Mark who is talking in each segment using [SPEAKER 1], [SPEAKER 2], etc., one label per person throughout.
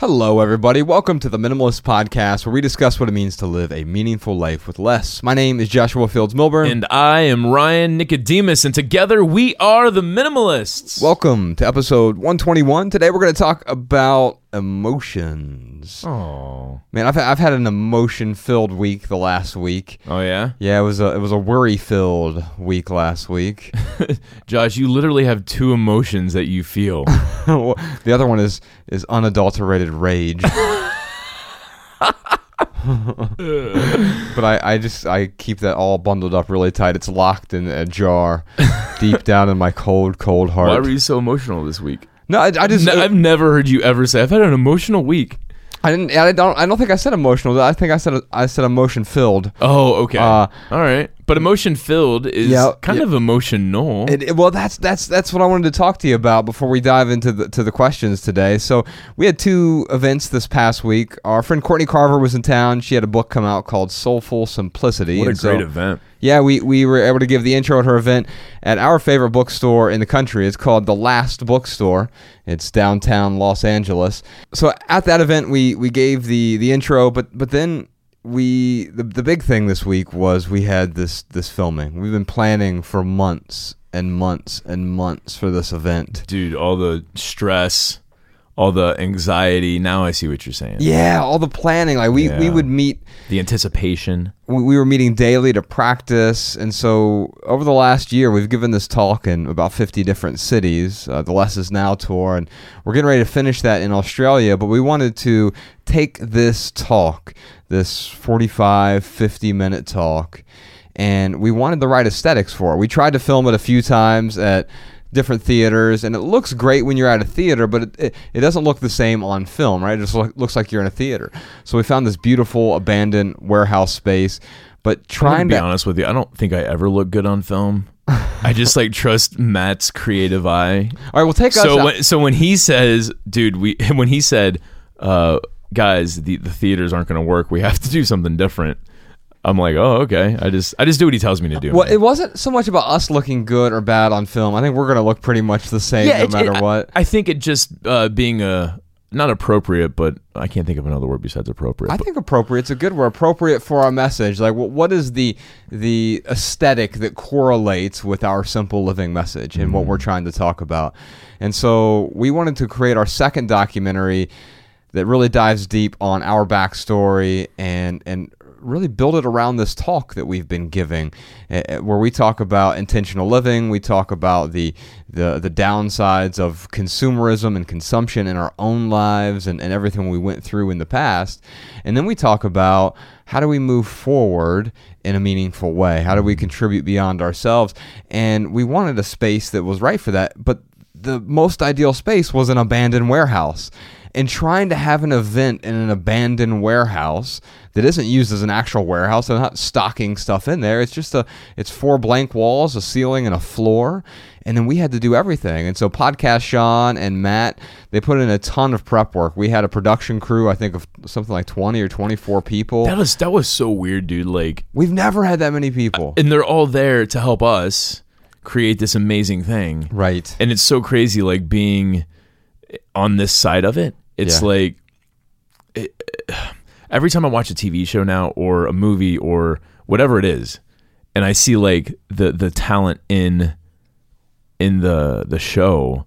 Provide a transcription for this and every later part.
[SPEAKER 1] Hello, everybody. Welcome to the Minimalist Podcast, where we discuss what it means to live a meaningful life with less. My name is Joshua Fields Millburn.
[SPEAKER 2] And I am Ryan Nicodemus, and together we are the Minimalists.
[SPEAKER 1] Welcome to episode 121. Today we're going to talk about emotions.
[SPEAKER 2] Oh,
[SPEAKER 1] Man, I've, I've had an emotion filled week the last week.
[SPEAKER 2] oh yeah,
[SPEAKER 1] Yeah, it was a it was a worry filled week last week.
[SPEAKER 2] Josh, you literally have two emotions that you feel.
[SPEAKER 1] the other one is is unadulterated rage. but I, I just I keep that all bundled up really tight. It's locked in a jar deep down in my cold, cold heart.
[SPEAKER 2] Why were you so emotional this week?
[SPEAKER 1] No, I, I just
[SPEAKER 2] Ne- I've never heard you ever say I've had an emotional week.
[SPEAKER 1] I didn't I don't I don't think I said emotional. I think I said I said emotion filled.
[SPEAKER 2] Oh, okay,
[SPEAKER 1] Uh,
[SPEAKER 2] all right. But emotion filled is
[SPEAKER 1] Yeah,
[SPEAKER 2] kind
[SPEAKER 1] yeah.
[SPEAKER 2] of emotional.
[SPEAKER 1] It, it- well, that's that's that's what I wanted to talk to you about before we dive into the to the questions today. So we had two events this past week. Our friend Courtney Carver was in town. She had a book come out called Soulful Simplicity.
[SPEAKER 2] what a
[SPEAKER 1] And so-
[SPEAKER 2] great event.
[SPEAKER 1] Yeah, we, we were able to give the intro at her event at our favorite bookstore in the country. It's called The Last Bookstore. It's downtown Los Angeles. So at that event, we, we gave the, the intro, but but then we the, the big thing this week was we had this this filming. We've been planning for months and months and months for this event.
[SPEAKER 2] Dude, all the stress, all the anxiety. Now I see what you're saying.
[SPEAKER 1] Yeah, all the planning. Like we, we
[SPEAKER 2] Yeah.
[SPEAKER 1] would meet
[SPEAKER 2] The anticipation.
[SPEAKER 1] we we were meeting daily to practice and so over the last year we've given this talk in about 50 different cities uh, the less is now tour and we're getting ready to finish that in australia but we wanted to take this talk this 45 50 minute talk and we wanted the right aesthetics for it we tried to film it a few times at different theaters and it looks great when you're at a theater but it, it, it doesn't look the same on film right it just look, looks like you're in a theater so we found this beautiful abandoned warehouse space but trying
[SPEAKER 2] gonna be honest with you, I don't think I ever look good on film. I just like trust Matt's creative eye.
[SPEAKER 1] all right well take us
[SPEAKER 2] So
[SPEAKER 1] out.
[SPEAKER 2] when, so when he says, "Dude," we when he said, uh, "Guys, the, the theaters aren't going to work. We have to do something different." I'm like, "Oh, okay." I just I just do what he tells me to do.
[SPEAKER 1] well,
[SPEAKER 2] man.
[SPEAKER 1] it wasn't so much about us looking good or bad on film. I think we're gonna look pretty much the same no
[SPEAKER 2] it-
[SPEAKER 1] matter
[SPEAKER 2] it-
[SPEAKER 1] what.
[SPEAKER 2] I, I think it just uh, being a not appropriate, but I can't think of another word besides appropriate.
[SPEAKER 1] I
[SPEAKER 2] but-
[SPEAKER 1] think appropriate. It's a good word. Appropriate for our message. Like, what, what is the the aesthetic that correlates with our simple living message and what we're trying to talk about? And so we wanted to create our second documentary that really dives deep on our backstory and and really build it around this talk that we've been giving, eh, eh, where we talk about intentional living, we talk about the the, the downsides of consumerism and consumption in our own lives and, and everything we went through in the past, and then we talk about how do we move forward in a meaningful way? How do we contribute beyond ourselves? And we wanted a space that was right for that, but the most ideal space was an abandoned warehouse. And trying to have an event in an abandoned warehouse that isn't used as an actual warehouse, they're not stocking stuff in there. It's just a, it's four blank walls, a ceiling, and a floor. And then we had to do everything. And so podcast Sean and Matt, they put in a ton of prep work. We had a production crew, I think of something like 20 or 24 people.
[SPEAKER 2] that was that was so weird, dude. Like,
[SPEAKER 1] We've never had that many people.
[SPEAKER 2] and they're all there to help us create this amazing thing.
[SPEAKER 1] right.
[SPEAKER 2] and it's so crazy like being on this side of it it's
[SPEAKER 1] Yeah.
[SPEAKER 2] like it, every time i watch a tv show now or a movie or whatever it is and i see like the the talent in in the the show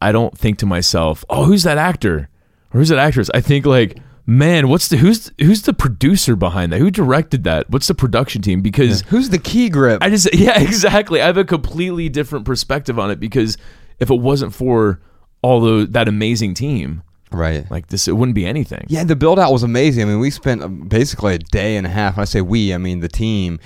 [SPEAKER 2] i don't think to myself oh who's that actor or who's that actress i think like man what's the who's who's the producer behind that who directed that what's the production team because
[SPEAKER 1] Who's the key grip?
[SPEAKER 2] I just yeah, exactly. I have a completely different perspective on it because if it wasn't for all the that amazing team,
[SPEAKER 1] right.
[SPEAKER 2] like this, it wouldn't be anything.
[SPEAKER 1] Yeah, the build out was amazing. I mean, we spent um, basically a day and a half. When I say we, I mean the team.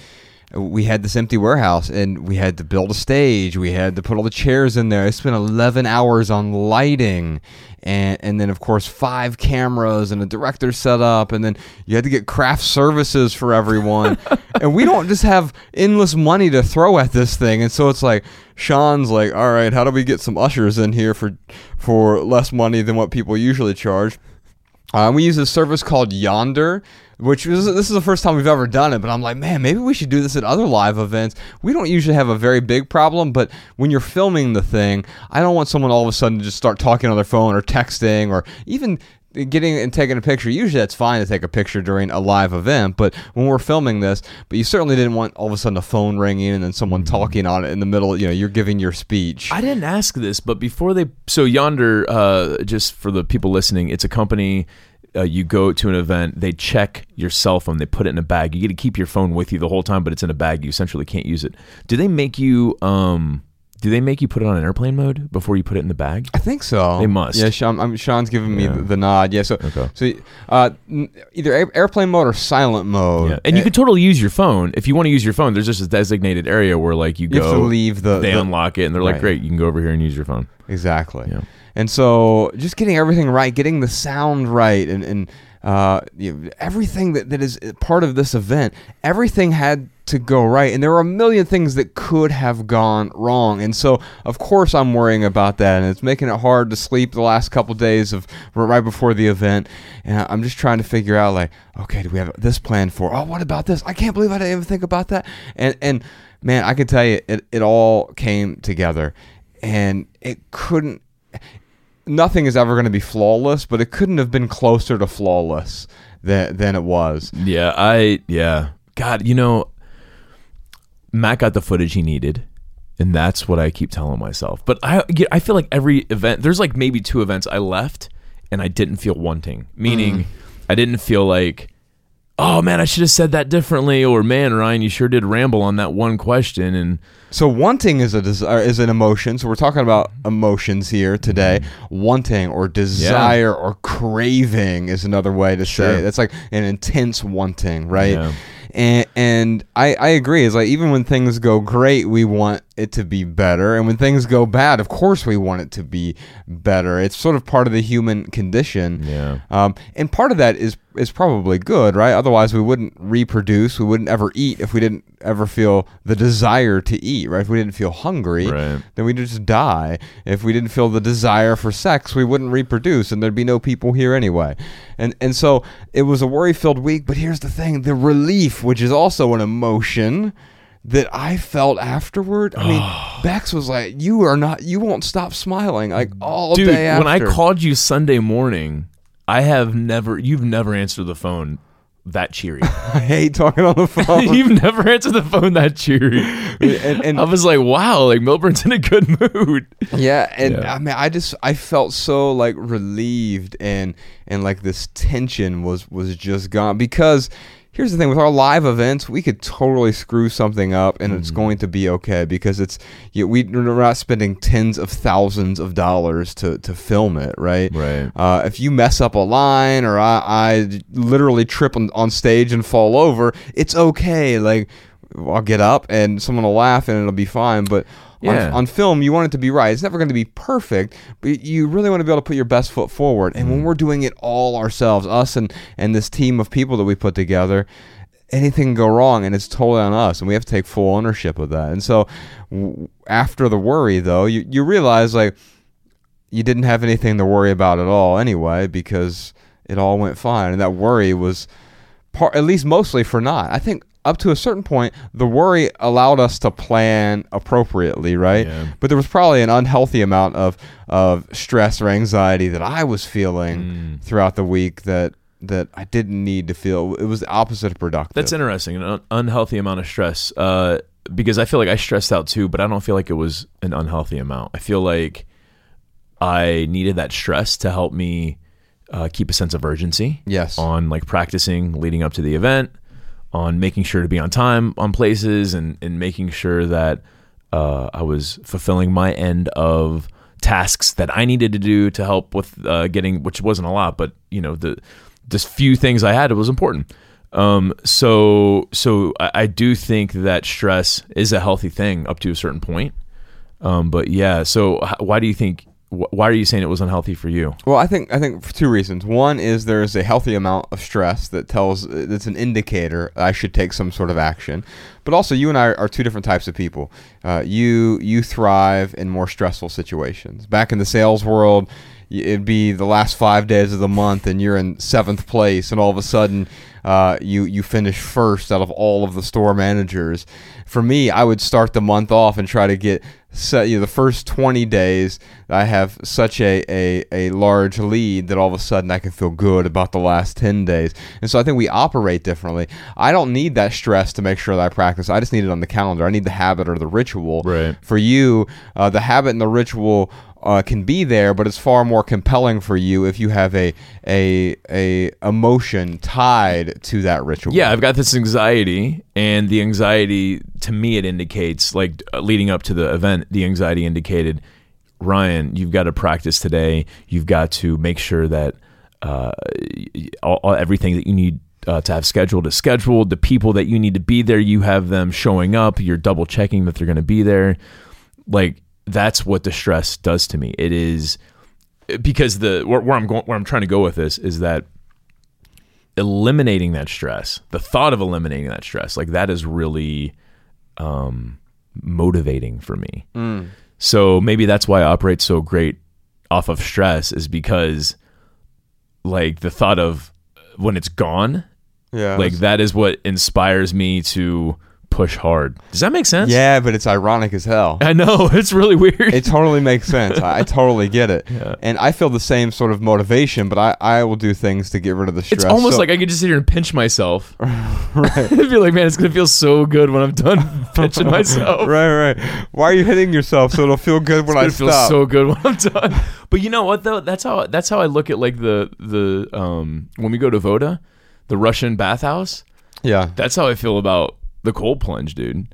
[SPEAKER 1] We had this empty warehouse and we had to build a stage. We had to put all the chairs in there. I spent 11 hours on lighting and and then of course five cameras and a director set up and then you had to get craft services for everyone and we don't just have endless money to throw at this thing and so it's like Sean's like all right how do we get some ushers in here for for less money than what people usually charge uh, we use a service called Yondr, which is this is the first time we've ever done it. But I'm like, man, maybe we should do this at other live events. We don't usually have a very big problem, but when you're filming the thing, I don't want someone all of a sudden to just start talking on their phone or texting or even getting and taking a picture. Usually that's fine to take a picture during a live event, but when we're filming this, but you certainly didn't want all of a sudden a phone ringing and then someone talking on it in the middle. You know, you're giving your speech.
[SPEAKER 2] I didn't ask this, but before they, so Yondr, uh, just for the people listening, it's a company. Uh, you go to an event, they check your cell phone, they put it in a bag. You get to keep your phone with you the whole time, but it's in a bag. You essentially can't use it. Do they make you? Um, do they make you put it on airplane mode before you put it in the bag?
[SPEAKER 1] I think so.
[SPEAKER 2] They must.
[SPEAKER 1] Yeah, Sean, I'm, Sean's giving me
[SPEAKER 2] Yeah.
[SPEAKER 1] the, the nod. Yeah, so
[SPEAKER 2] Okay.
[SPEAKER 1] so uh, either air, airplane mode or silent mode.
[SPEAKER 2] Yeah, and you can totally use your phone if you want to use your phone. There's just a designated area where like you
[SPEAKER 1] You
[SPEAKER 2] go,
[SPEAKER 1] have to leave the-
[SPEAKER 2] they
[SPEAKER 1] the-
[SPEAKER 2] unlock it, and they're like, "Great, you can go over here and use your phone."
[SPEAKER 1] Exactly.
[SPEAKER 2] Yeah.
[SPEAKER 1] And so just getting everything right, getting the sound right, and, and uh, you know, everything that, that is part of this event, everything had to go right. And there were a million things that could have gone wrong. And so, of course, I'm worrying about that. And it's making it hard to sleep the last couple days of right before the event. And I'm just trying to figure out, like, okay, do we have this plan for? Oh, what about this? I can't believe I didn't even think about that. And, and man, I can tell you, it, it all came together. And it couldn't nothing is ever going to be flawless, but it couldn't have been closer to flawless than than it was.
[SPEAKER 2] Yeah, I yeah. God, you know, Matt got the footage he needed, and that's what I keep telling myself. But I I feel like every event there's like maybe two events I left and I didn't feel wanting. Meaning mm. I didn't feel like oh man, I should have said that differently or man, Ryan, you sure did ramble on that one question and
[SPEAKER 1] So wanting is a desire is an emotion. So we're talking about emotions here today. Mm-hmm. Wanting or desire or craving is another way to
[SPEAKER 2] Sure.
[SPEAKER 1] say it. That's like an intense wanting, right?
[SPEAKER 2] Yeah.
[SPEAKER 1] And and I, I agree. It's like even when things go great, we want it to be better, and when things go bad, of course we want it to be better. It's sort of part of the human condition.
[SPEAKER 2] Yeah.
[SPEAKER 1] Um, and part of that is is probably good, right? Otherwise, we wouldn't reproduce. We wouldn't ever eat if we didn't ever feel the desire to eat, right? If we didn't feel hungry,
[SPEAKER 2] Right.
[SPEAKER 1] then we'd just die. If we didn't feel the desire for sex, we wouldn't reproduce, and there'd be no people here anyway. And and so it was a worry filled week. But here's the thing: the relief, which is also an emotion. That I felt afterward. I mean, Bex was like, "You are not. You won't stop smiling like all
[SPEAKER 2] Dude,
[SPEAKER 1] day after."
[SPEAKER 2] when I called you Sunday morning, I have never you've never answered the phone that cheery.
[SPEAKER 1] I hate talking on the phone.
[SPEAKER 2] You've never answered the phone that cheery.
[SPEAKER 1] and, and
[SPEAKER 2] I was like, wow, like Millburn's in a good mood.
[SPEAKER 1] yeah, and
[SPEAKER 2] Yeah.
[SPEAKER 1] I mean, I just I felt so like relieved and and like this tension was was just gone because. Here's the thing with our live events, we could totally screw something up and
[SPEAKER 2] Mm.
[SPEAKER 1] it's going to be okay because it's you, we, we're not spending tens of thousands of dollars to, to film it, right?
[SPEAKER 2] Right.
[SPEAKER 1] Uh, if you mess up a line or I, I literally trip on, on stage and fall over, it's okay. Like I'll get up and someone will laugh and it'll be fine. But
[SPEAKER 2] Yeah.
[SPEAKER 1] on, on film, you want it to be right. It's never going to be perfect, but you really want to be able to put your best foot forward. And when
[SPEAKER 2] Mm.
[SPEAKER 1] we're doing it all ourselves, us and and this team of people that we put together. Anything can go wrong, and it's totally on us, and we have to take full ownership of that. And so, w- after the worry, though, you, you realize like you didn't have anything to worry about at all anyway because it all went fine and that worry was part at least mostly for not i think up to a certain point the worry allowed us to plan appropriately right
[SPEAKER 2] Yeah.
[SPEAKER 1] but there was probably an unhealthy amount of of stress or anxiety that i was feeling
[SPEAKER 2] Mm.
[SPEAKER 1] throughout the week that that i didn't need to feel it was the opposite of productive
[SPEAKER 2] That's interesting. An un- unhealthy amount of stress. Uh, because I feel like I stressed out too, but I don't feel like it was an unhealthy amount. I feel like I needed that stress to help me uh, keep a sense of urgency.
[SPEAKER 1] Yes.
[SPEAKER 2] On like practicing leading up to the event, on making sure to be on time on places, and and making sure that uh, I was fulfilling my end of tasks that I needed to do to help with uh, getting, which wasn't a lot, but you know the just few things I had it was important. Um, so so I, I do think that stress is a healthy thing up to a certain point. Um, but yeah, so h- why do you think? Wh- Why are you saying it was unhealthy for you?
[SPEAKER 1] Well, I think I think for two reasons. One is there is a healthy amount of stress that tells that's an indicator I should take some sort of action. But also, you and I are two different types of people. Uh, you you thrive in more stressful situations. Back in the sales world, it'd be the last five days of the month, and you're in seventh place, and all of a sudden, uh, you you finish first out of all of the store managers. For me, I would start the month off and try to get set, you know, the first 20 days. I have such a, a, a large lead that all of a sudden I can feel good about the last 10 days. And so I think we operate differently. I don't need that stress to make sure that I practice. I just need it on the calendar. I need the habit or the ritual.
[SPEAKER 2] Right.
[SPEAKER 1] For you, uh, the habit and the ritual uh, can be there, but it's far more compelling for you if you have a a a emotion tied to that ritual.
[SPEAKER 2] Yeah, I've got this anxiety, and the anxiety to me it indicates like uh, leading up to the event, the anxiety indicated, Ryan, you've got to practice today. You've got to make sure that uh, all, all- everything that you need. Uh, to have scheduled is scheduled. The people that you need to be there, you have them showing up. You're double checking that they're going to be there. Like that's what the stress does to me. It is because the where, where I'm going, where I'm trying to go with this is that eliminating that stress, the thought of eliminating that stress, like that is really um, motivating for me. So maybe that's why I operate so great off of stress is because like the thought of when it's gone,
[SPEAKER 1] yeah.
[SPEAKER 2] like that is what inspires me to push hard. Does that make sense?
[SPEAKER 1] yeah, but it's ironic as hell.
[SPEAKER 2] I know it's really weird.
[SPEAKER 1] it totally makes sense. I, I totally get it. And I feel the same sort of motivation, but I, I will do things to get rid of the stress.
[SPEAKER 2] It's almost
[SPEAKER 1] So-
[SPEAKER 2] like I could just sit here and pinch myself. right. I'd be like, man, it's gonna feel so good when I'm done pinching myself.
[SPEAKER 1] right, right. Why are you hitting yourself so it'll feel good when I
[SPEAKER 2] It feels
[SPEAKER 1] stop?
[SPEAKER 2] so good when I'm done. But you know what though? That's how that's how I look at like the the um when we go to Voda, the Russian bathhouse.
[SPEAKER 1] yeah.
[SPEAKER 2] That's how I feel about the cold plunge, dude.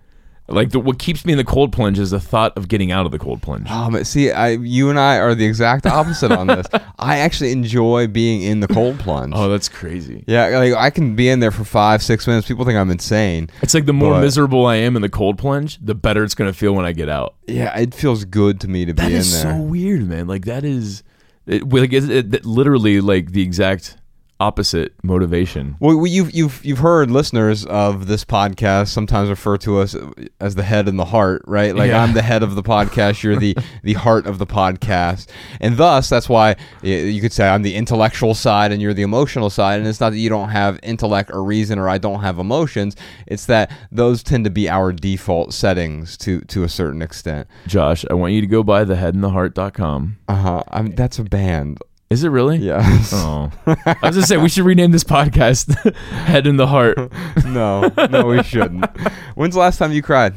[SPEAKER 2] Like the, what keeps me in the cold plunge is the thought of getting out of the cold plunge.
[SPEAKER 1] Um, see, I, you and I are the exact opposite on this. I actually enjoy being in the cold plunge.
[SPEAKER 2] Oh, that's crazy.
[SPEAKER 1] yeah, like I can be in there for five, six minutes. People think I'm insane.
[SPEAKER 2] It's like the more
[SPEAKER 1] But-
[SPEAKER 2] miserable I am in the cold plunge, the better it's gonna feel when I get out.
[SPEAKER 1] Yeah, it feels good to me to be
[SPEAKER 2] That
[SPEAKER 1] in
[SPEAKER 2] is
[SPEAKER 1] there.
[SPEAKER 2] so weird, man. Like that is, it, like it, it- literally like the exact opposite motivation.
[SPEAKER 1] Well, we- you've you've you've heard listeners of this podcast sometimes refer to us as the head and the heart, right? Like
[SPEAKER 2] Yeah.
[SPEAKER 1] I'm the head of the podcast, you're the the heart of the podcast, and thus that's why you could say I'm the intellectual side and you're the emotional side. And it's not that you don't have intellect or reason or I don't have emotions. It's that those tend to be our default settings to to a certain extent.
[SPEAKER 2] Josh, I want you to go buy theheadandtheheart.com.
[SPEAKER 1] Uh huh. I'm that's a band.
[SPEAKER 2] Is it really?
[SPEAKER 1] Yeah.
[SPEAKER 2] Oh, I was gonna say we should rename this podcast "Head in the Heart."
[SPEAKER 1] no, no, we shouldn't. When's the last time you cried?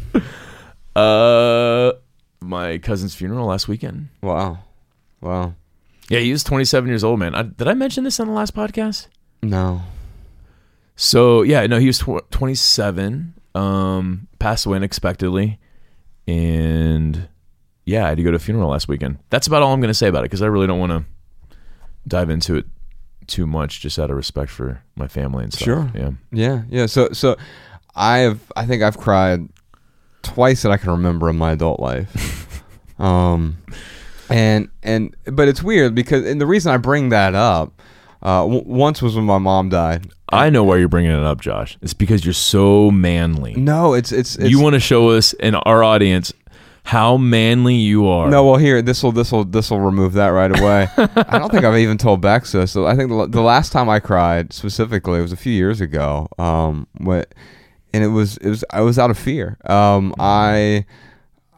[SPEAKER 2] Uh, my cousin's funeral last weekend.
[SPEAKER 1] Wow. Wow.
[SPEAKER 2] Yeah, he was 27 years old, man. I, did I mention this on the last podcast?
[SPEAKER 1] No.
[SPEAKER 2] So yeah, no, he was tw- 27. Um, passed away unexpectedly, and yeah, I had to go to a funeral last weekend. That's about all I'm gonna say about it because I really don't want to dive into it too much, just out of respect for my family and stuff.
[SPEAKER 1] Sure.
[SPEAKER 2] Yeah.
[SPEAKER 1] Yeah, yeah. So, so I have. I think I've cried twice that I can remember in my adult life. um, and and but it's weird because and the reason I bring that up, uh, w- once was when my mom died.
[SPEAKER 2] I know why you're bringing it up, Josh. It's because you're so manly.
[SPEAKER 1] No, it's it's, it's
[SPEAKER 2] you want to show us and our audience how manly you are.
[SPEAKER 1] No, well, here this will this will this will remove that right away. I don't think I've even told Bex this. So I think the, the last time I cried specifically was a few years ago. Um, what, and it was it was I was out of fear. Um, I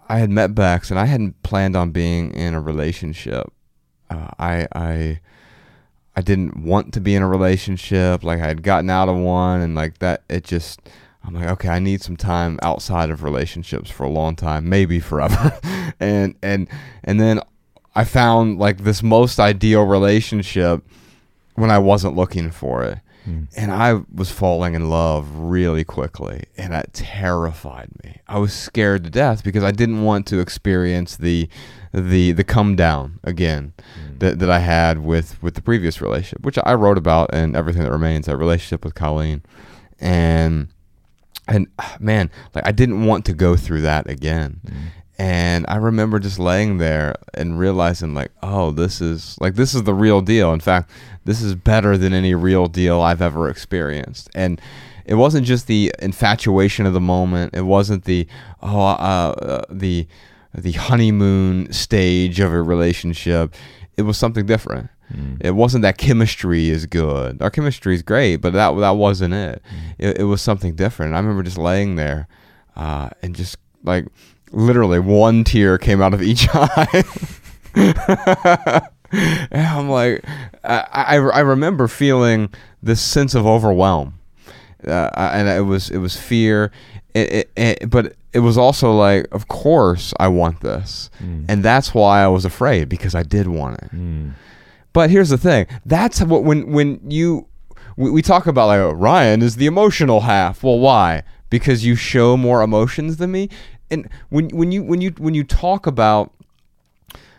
[SPEAKER 1] I had met Bex and I hadn't planned on being in a relationship. Uh, I I I didn't want to be in a relationship. Like I had gotten out of one, and like that, it just. I'm like, okay, I need some time outside of relationships for a long time, maybe forever. and and and then I found like this most ideal relationship when I wasn't looking for it. Hmm. And I was falling in love really quickly, and that terrified me. I was scared to death because I didn't want to experience the the the come down again hmm. that, that I had with with the previous relationship, which I wrote about in Everything That Remains, that relationship with Colleen. and and ah, man, like I didn't want to go through that again. And I remember just laying there and realizing like, oh, this is like this is the real deal. In fact, this is better than any real deal I've ever experienced. And it wasn't just the infatuation of the moment. It wasn't the oh uh, uh, the the honeymoon stage of a relationship. It was something different. It wasn't that chemistry is good. Our chemistry is great, but that that wasn't it. It, it was something different. I remember just laying there uh, and just like literally one tear came out of each eye. and I'm like, I, I, I remember feeling this sense of overwhelm, uh, and it was it was fear, it, it, it, but it was also like, of course I want this, and that's why I was afraid because I did want it. But here's the thing: that's what when when you we, we talk about like oh, Ryan is the emotional half. Well, why? Because you show more emotions than me. And when when you when you when you talk about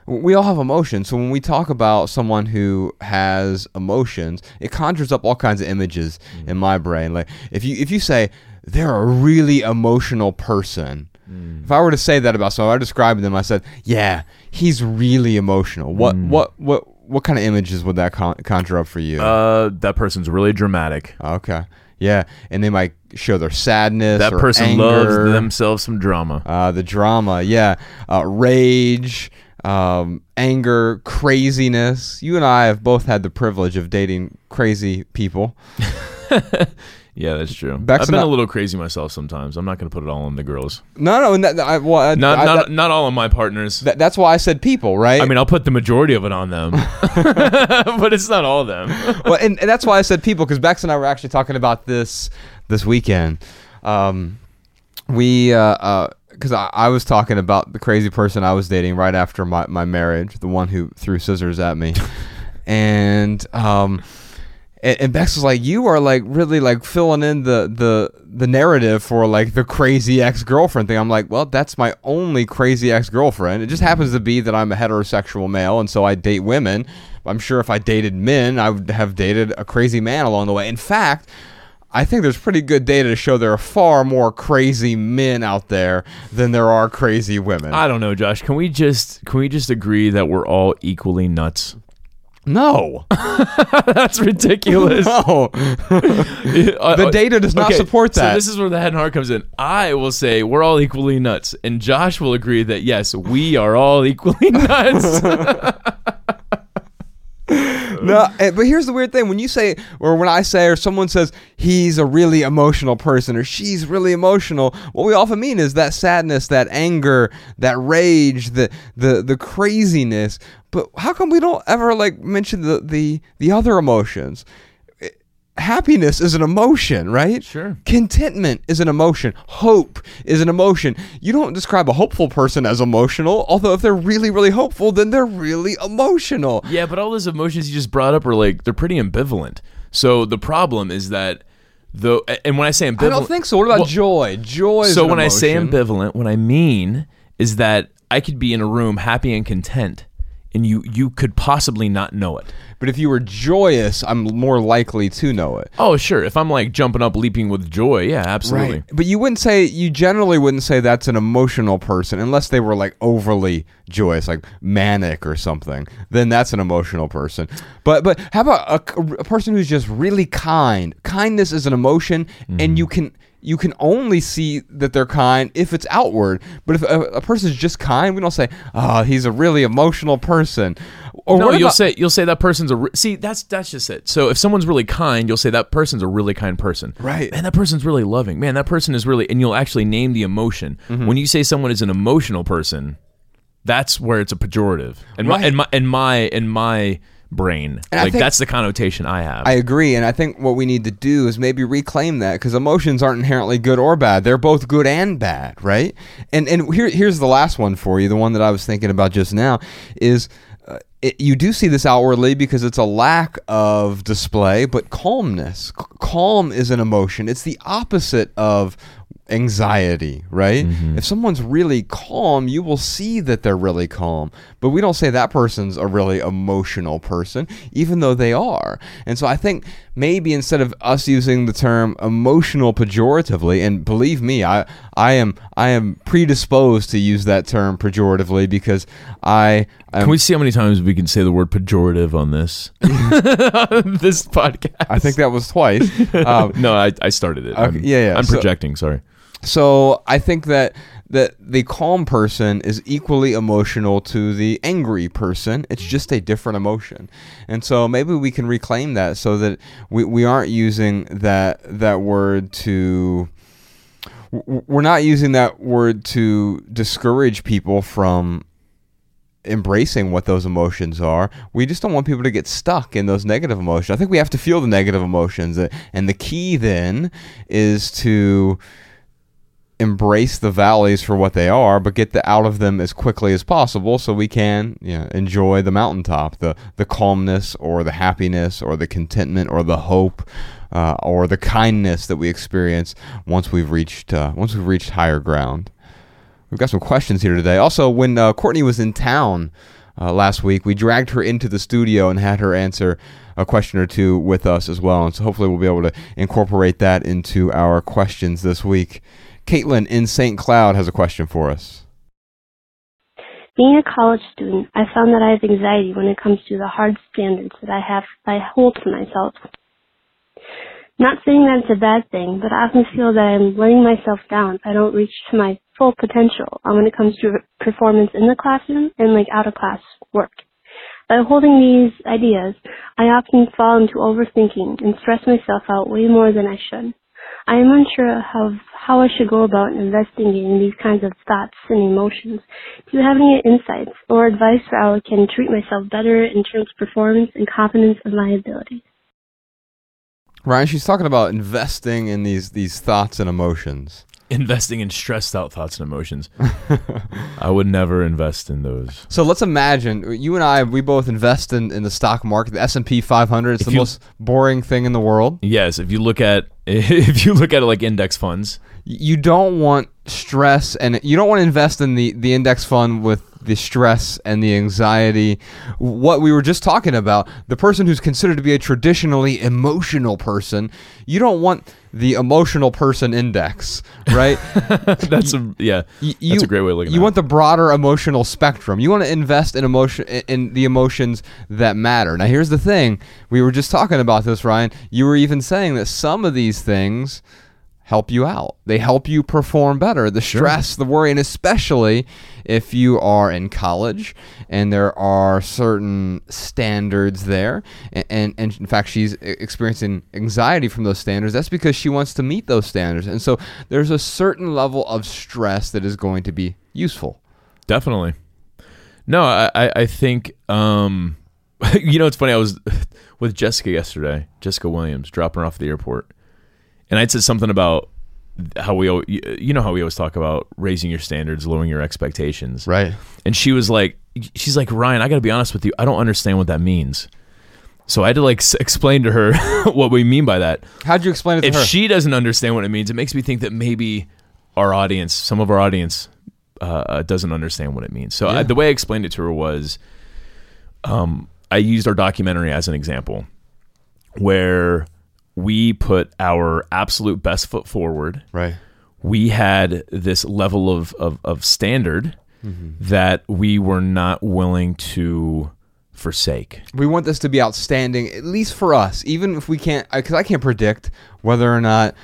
[SPEAKER 1] we all have emotions. So when we talk about someone who has emotions, it conjures up all kinds of images mm. in my brain. Like if you if you say they're a really emotional person, mm. if I were to say that about someone, I described them. I said, "Yeah, he's really emotional." What mm. what what what kind of images would that con- conjure up for you?
[SPEAKER 2] Uh, that person's really dramatic.
[SPEAKER 1] okay, yeah, and they might show their sadness.
[SPEAKER 2] That person loves themselves some drama.
[SPEAKER 1] Uh, the drama, yeah, uh, rage, um, anger, craziness. You and I have both had the privilege of dating crazy people.
[SPEAKER 2] Yeah, that's true. I've been a little crazy myself sometimes. I'm not going to put it all on the girls.
[SPEAKER 1] No, no, I, well, I-
[SPEAKER 2] Not
[SPEAKER 1] I-
[SPEAKER 2] not
[SPEAKER 1] that-
[SPEAKER 2] not all on my partners.
[SPEAKER 1] that- that's why I said people, right?
[SPEAKER 2] I mean, I'll put the majority of it on them, but it's not all of them.
[SPEAKER 1] well, and, and that's why I said people because Bex and I were actually talking about this this weekend. Um, we because I, I was talking about the crazy person I was dating right after my, my marriage, the one who threw scissors at me, and um, and, and Bex was like, "You are like really like filling in the the the narrative for like the crazy ex girlfriend thing." I'm like, "Well, that's my only crazy ex girlfriend. It just happens to be that I'm a heterosexual male, and so I date women. I'm sure if I dated men, I would have dated a crazy man along the way. In fact." I think there's pretty good data to show there are far more crazy men out there than there are crazy women.
[SPEAKER 2] I don't know, Josh. Can we just can we just agree that we're all equally nuts?
[SPEAKER 1] No,
[SPEAKER 2] That's ridiculous.
[SPEAKER 1] no.
[SPEAKER 2] the
[SPEAKER 1] data does not support that.
[SPEAKER 2] So this is where the head and heart comes in. I will say we're all equally nuts, and Josh will agree that yes, we are all equally nuts.
[SPEAKER 1] No, eh, but here's the weird thing: when you say, or when I say, or someone says he's a really emotional person, or she's really emotional, what we often mean is that sadness, that anger, that rage, the the the craziness. But how come we don't ever like mention the the the other emotions? Happiness is an emotion, right?
[SPEAKER 2] Sure.
[SPEAKER 1] Contentment is an emotion. Hope is an emotion. You don't describe a hopeful person as emotional, although if they're really, really hopeful, then they're really emotional.
[SPEAKER 2] yeah, but all those emotions you just brought up are like they're pretty ambivalent. So the problem is that the and when I say ambivalent,
[SPEAKER 1] I don't think so. What about
[SPEAKER 2] Well,
[SPEAKER 1] joy? Joy is
[SPEAKER 2] So when I say ambivalent, what I mean is that I could be in a room happy and content, and you you could possibly not know it.
[SPEAKER 1] but if you were joyous, I'm more likely to know it.
[SPEAKER 2] Oh, sure. If I'm like jumping up, leaping with joy, yeah, absolutely.
[SPEAKER 1] But you wouldn't say you generally wouldn't say that's an emotional person unless they were like overly joyous, like manic or something. Then that's an emotional person. But but how about a, a person who's just really kind? Kindness is an emotion, and mm-hmm. you can you can only see that they're kind if it's outward. But if a, a person's just kind, we don't say, "Oh, he's a really emotional person." Or
[SPEAKER 2] No, you'll
[SPEAKER 1] about-
[SPEAKER 2] say you'll say that person's a re- see. That's that's just it. So if someone's really kind, you'll say that person's a really kind person.
[SPEAKER 1] Right.
[SPEAKER 2] Man, that person's really loving. Man, that person is really, and you'll actually name the emotion.
[SPEAKER 1] Mm-hmm.
[SPEAKER 2] When you say someone is an emotional person, that's where it's a pejorative. And my and my in my in my brain,
[SPEAKER 1] And
[SPEAKER 2] like
[SPEAKER 1] think-
[SPEAKER 2] that's the connotation I have.
[SPEAKER 1] I agree, and I think what we need to do is maybe reclaim that because emotions aren't inherently good or bad; they're both good and bad, right? And and here here's the last one for you, the one that I was thinking about just now is. Uh, it, you do see this outwardly because it's a lack of display, but calmness. C- calm is an emotion. It's the opposite of anxiety, right? If someone's really calm, you will see that they're really calm. But we don't say that person's a really emotional person, even though they are. And so I think maybe instead of us using the term emotional pejoratively, and believe me, I I am I am predisposed to use that term pejoratively because I am,
[SPEAKER 2] Can we see how many times we can say the word pejorative on this this podcast?
[SPEAKER 1] I think that was twice. Um,
[SPEAKER 2] no, I, I started it. I'm,
[SPEAKER 1] yeah, yeah,
[SPEAKER 2] I'm
[SPEAKER 1] so-
[SPEAKER 2] projecting. sorry.
[SPEAKER 1] So I think that that the calm person is equally emotional to the angry person. It's just a different emotion, and so maybe we can reclaim that so that we, we aren't using that that word to. We're not using that word to discourage people from embracing what those emotions are. We just don't want people to get stuck in those negative emotions. I think we have to feel the negative emotions, and the key then is to embrace the valleys for what they are, but get the, out of them as quickly as possible so we can you know, enjoy the mountaintop, the, the calmness or the happiness or the contentment or the hope uh, or the kindness that we experience once we've reached uh, once we've reached higher ground. We've got some questions here today. Also, when uh, Courtney was in town uh, last week, we dragged her into the studio and had her answer a question or two with us as well. And so hopefully we'll be able to incorporate that into our questions this week. Caitlin in St. Cloud has a question for us.
[SPEAKER 3] Being a college student, I found that I have anxiety when it comes to the hard standards that I have I hold to myself. Not saying that it's a bad thing, but I often feel that I'm letting myself down I don't reach to my full potential uh, when it comes to performance in the classroom and like out of class work. By holding these ideas, I often fall into overthinking and stress myself out way more than I should. I am unsure of how I should go about investigating these kinds of thoughts and emotions. Do you have any insights or advice for how I can treat myself better in terms of performance and confidence of my abilities?
[SPEAKER 1] Ryan, she's talking about investing in these these thoughts and emotions.
[SPEAKER 2] Investing in stressed out thoughts and emotions. I would never invest in those.
[SPEAKER 1] So let's imagine you and I, we both invest in, in the stock market, the S and P 500. It's
[SPEAKER 2] If
[SPEAKER 1] the
[SPEAKER 2] you-
[SPEAKER 1] most boring thing in the world.
[SPEAKER 2] Yes, if you look at if you look at it like index funds,
[SPEAKER 1] you don't want stress and you don't want to invest in the, the index fund with the stress and the anxiety. What we were just talking about, the person who's considered to be a traditionally emotional person, you don't want the emotional person index, right?
[SPEAKER 2] that's a yeah,
[SPEAKER 1] Y-
[SPEAKER 2] that's a great way of looking
[SPEAKER 1] You
[SPEAKER 2] at
[SPEAKER 1] want the broader emotional spectrum. You want to invest in emotion in the emotions that matter. Now, here's the thing: we were just talking about this, Ryan. You were even saying that some of these things help you out. They help you perform better. The stress, the worry, and especially if you are in college and there are certain standards there, and, and, and in fact, she's experiencing anxiety from those standards. That's because she wants to meet those standards. And so there's a certain level of stress that is going to be useful.
[SPEAKER 2] Definitely. No, I, I, I think um you know it's funny, I was with Jessica yesterday, Jessica Williams, dropping her off at the airport. And I'd said something about how we you know how we always talk about raising your standards, lowering your expectations.
[SPEAKER 1] Right.
[SPEAKER 2] And she was like she's like, "Ryan, I got to be honest with you. I don't understand what that means." So I had to like s- explain to her what we mean by that.
[SPEAKER 1] How'd you explain it to
[SPEAKER 2] If
[SPEAKER 1] her?
[SPEAKER 2] she doesn't understand what it means, it makes me think that maybe our audience, some of our audience, uh, uh, doesn't understand what it means. So I, the way I explained it to her was, um, I used our documentary as an example, where we put our absolute best foot forward.
[SPEAKER 1] right.
[SPEAKER 2] We had this level of of, of standard mm-hmm. that we were not willing to forsake.
[SPEAKER 1] We want this to be outstanding, at least for us, even if we can't, because I can't predict whether or not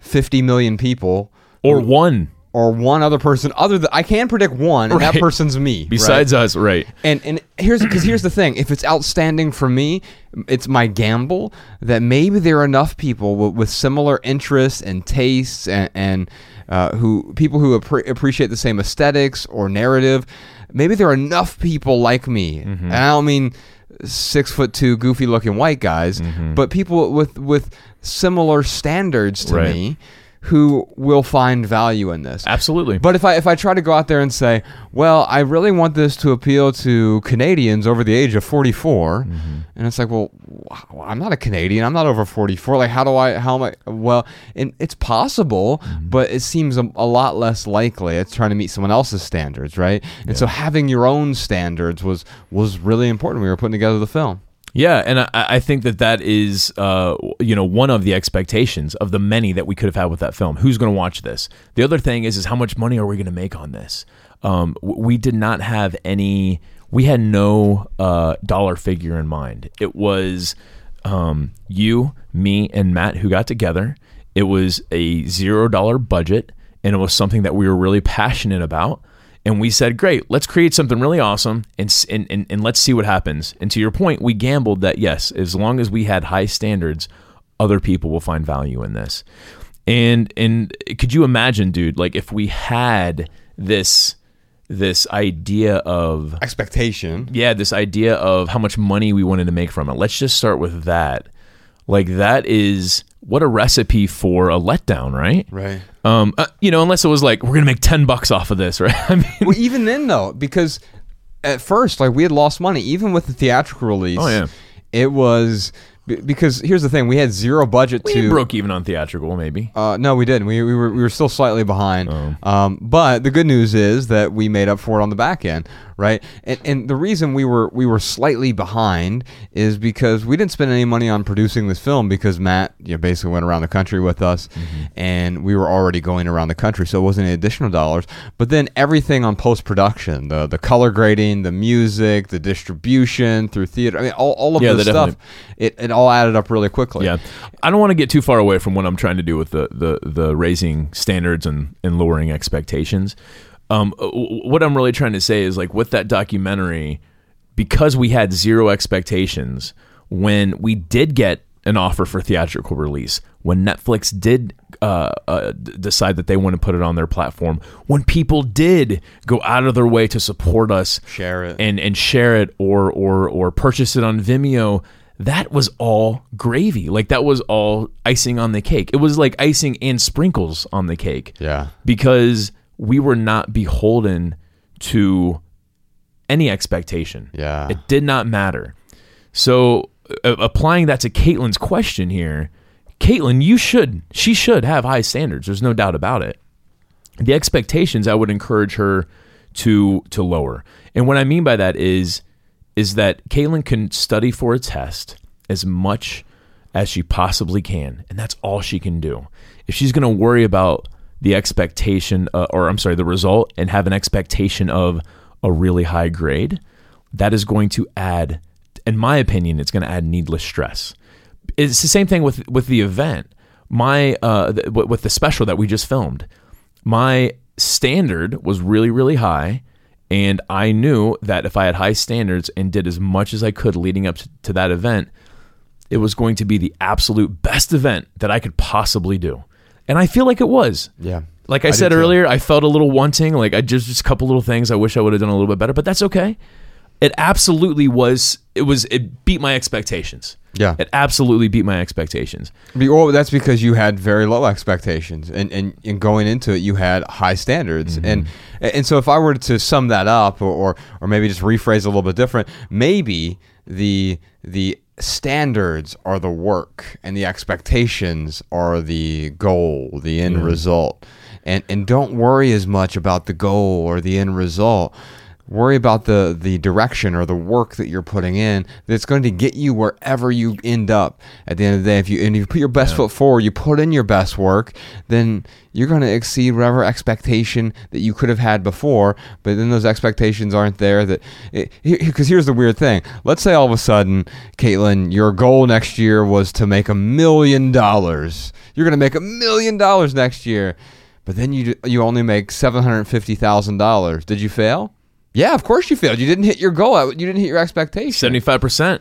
[SPEAKER 1] 50 million people
[SPEAKER 2] Or one
[SPEAKER 1] or one other person other than I can predict one, and that person's me. right?
[SPEAKER 2] besides us, right?
[SPEAKER 1] And and here's because here's the thing: if it's outstanding for me, it's my gamble that maybe there are enough people with, with similar interests and tastes and, and uh, who people who appre- appreciate the same aesthetics or narrative. Maybe there are enough people like me, and I don't mean six foot two, goofy looking white guys, but people with with similar standards to
[SPEAKER 2] Right.
[SPEAKER 1] me who will find value in this.
[SPEAKER 2] Absolutely.
[SPEAKER 1] But if I if I try to go out there and say, well, I really want this to appeal to Canadians over the age of 44, mm-hmm. and it's like, well, I'm not a Canadian. I'm not over 44. Like, how do I? How am I? Well, and it's possible, mm-hmm. but it seems a, a lot less likely. It's trying to meet someone else's standards, right? And so having your own standards was was really important when we were putting together the film.
[SPEAKER 2] Yeah, and I, I think that that is, uh, you know, one of the expectations of the many that we could have had with that film. Who's going to watch this? The other thing is, is how much money are we going to make on this? Um, we did not have any. We had no uh, dollar figure in mind. It was um, you, me, and Matt who got together. It was a zero dollar budget, and it was something that we were really passionate about and we said, "Great, let's create something really awesome, and, and and and let's see what happens." And to your point, we gambled that yes, as long as we had high standards, other people will find value in this. And and could you imagine, dude, like if we had this this idea of
[SPEAKER 1] Expectation.
[SPEAKER 2] yeah, this idea of how much money we wanted to make from it. Let's just start with that. Like that is what a recipe for a letdown, right?
[SPEAKER 1] Right.
[SPEAKER 2] Um, uh, you know, unless it was like we're gonna make ten bucks off of this, right? I mean,
[SPEAKER 1] Well, even then though, because at first, like we had lost money, even with the theatrical release.
[SPEAKER 2] Oh, yeah.
[SPEAKER 1] It was b- because here's the thing: we had zero budget
[SPEAKER 2] we
[SPEAKER 1] to.
[SPEAKER 2] broke even on theatrical, maybe.
[SPEAKER 1] Uh, no, we didn't. We, we were we were still slightly behind.
[SPEAKER 2] Oh.
[SPEAKER 1] Um, but the good news is that we made up for it on the back end, right? And, and the reason we were we were slightly behind is because we didn't spend any money on producing this film because Matt, you know, basically went around the country with us,
[SPEAKER 2] Mm-hmm.
[SPEAKER 1] and we were already going around the country, so it wasn't any additional dollars. But then everything on post production, the the color grading, the music, the distribution through theater, I mean, all, all of
[SPEAKER 2] Yeah,
[SPEAKER 1] this
[SPEAKER 2] they
[SPEAKER 1] stuff,
[SPEAKER 2] definitely-
[SPEAKER 1] it, it all added up really quickly.
[SPEAKER 2] Yeah, I don't want to get too far away from what I'm trying to do with the the, the raising standards and, and lowering expectations. Um, what I'm really trying to say is like with that documentary, because we had zero expectations when we did get an offer for theatrical release, when Netflix did uh, uh, decide that they want to put it on their platform, when people did go out of their way to support us,
[SPEAKER 1] Share it.
[SPEAKER 2] and and share it or or or purchase it on Vimeo, that was all gravy. Like that was all icing on the cake. It was like icing and sprinkles on the cake.
[SPEAKER 1] Yeah.
[SPEAKER 2] Because we were not beholden to any expectation.
[SPEAKER 1] Yeah.
[SPEAKER 2] It did not matter. So uh, applying that to Caitlin's question here, Caitlin, you should she should have high standards. There's no doubt about it the expectations I would encourage her to to lower. And what I mean by that is is that Caitlin can study for a test as much as she possibly can, and that's all she can do. If she's going to worry about the expectation, uh, or I'm sorry, the result, and have an expectation of a really high grade, that is going to add, in my opinion, it's going to add needless stress. It's the same thing with with the event. My uh, th- with the special that we just filmed my standard was really really high and i knew that if i had high standards and did as much as i could leading up to, that event it was going to be the absolute best event that i could possibly do. And i feel like it was.
[SPEAKER 1] Yeah.
[SPEAKER 2] like i,
[SPEAKER 1] I
[SPEAKER 2] said earlier i felt a little wanting like i just just a couple little things i wish i would have done a little bit better but that's okay. It absolutely was it was it beat my expectations
[SPEAKER 1] Yeah.
[SPEAKER 2] it absolutely beat my expectations.
[SPEAKER 1] Well, that's because you had very low expectations, and, and, and going into it, you had high standards, and mm-hmm. and so if I were to sum that up, or, or or maybe just rephrase a little bit different, maybe the the standards are the work, and the expectations are the goal, the end mm-hmm. result, and and don't worry as much about the goal or the end result worry about the the direction or the work that you're putting in that's going to get you wherever you end up at the end of the day if you and you put your best foot forward you put in your best work then you're going to exceed whatever expectation that you could have had before but then those expectations aren't there that because here's the weird thing let's say all of a sudden caitlin your goal next year was to make a million dollars you're going to make a million dollars next year but then you you only make seven hundred fifty thousand dollars. Did you fail? Yeah, of course you failed. You didn't hit your goal. You didn't hit your expectation.
[SPEAKER 2] 75%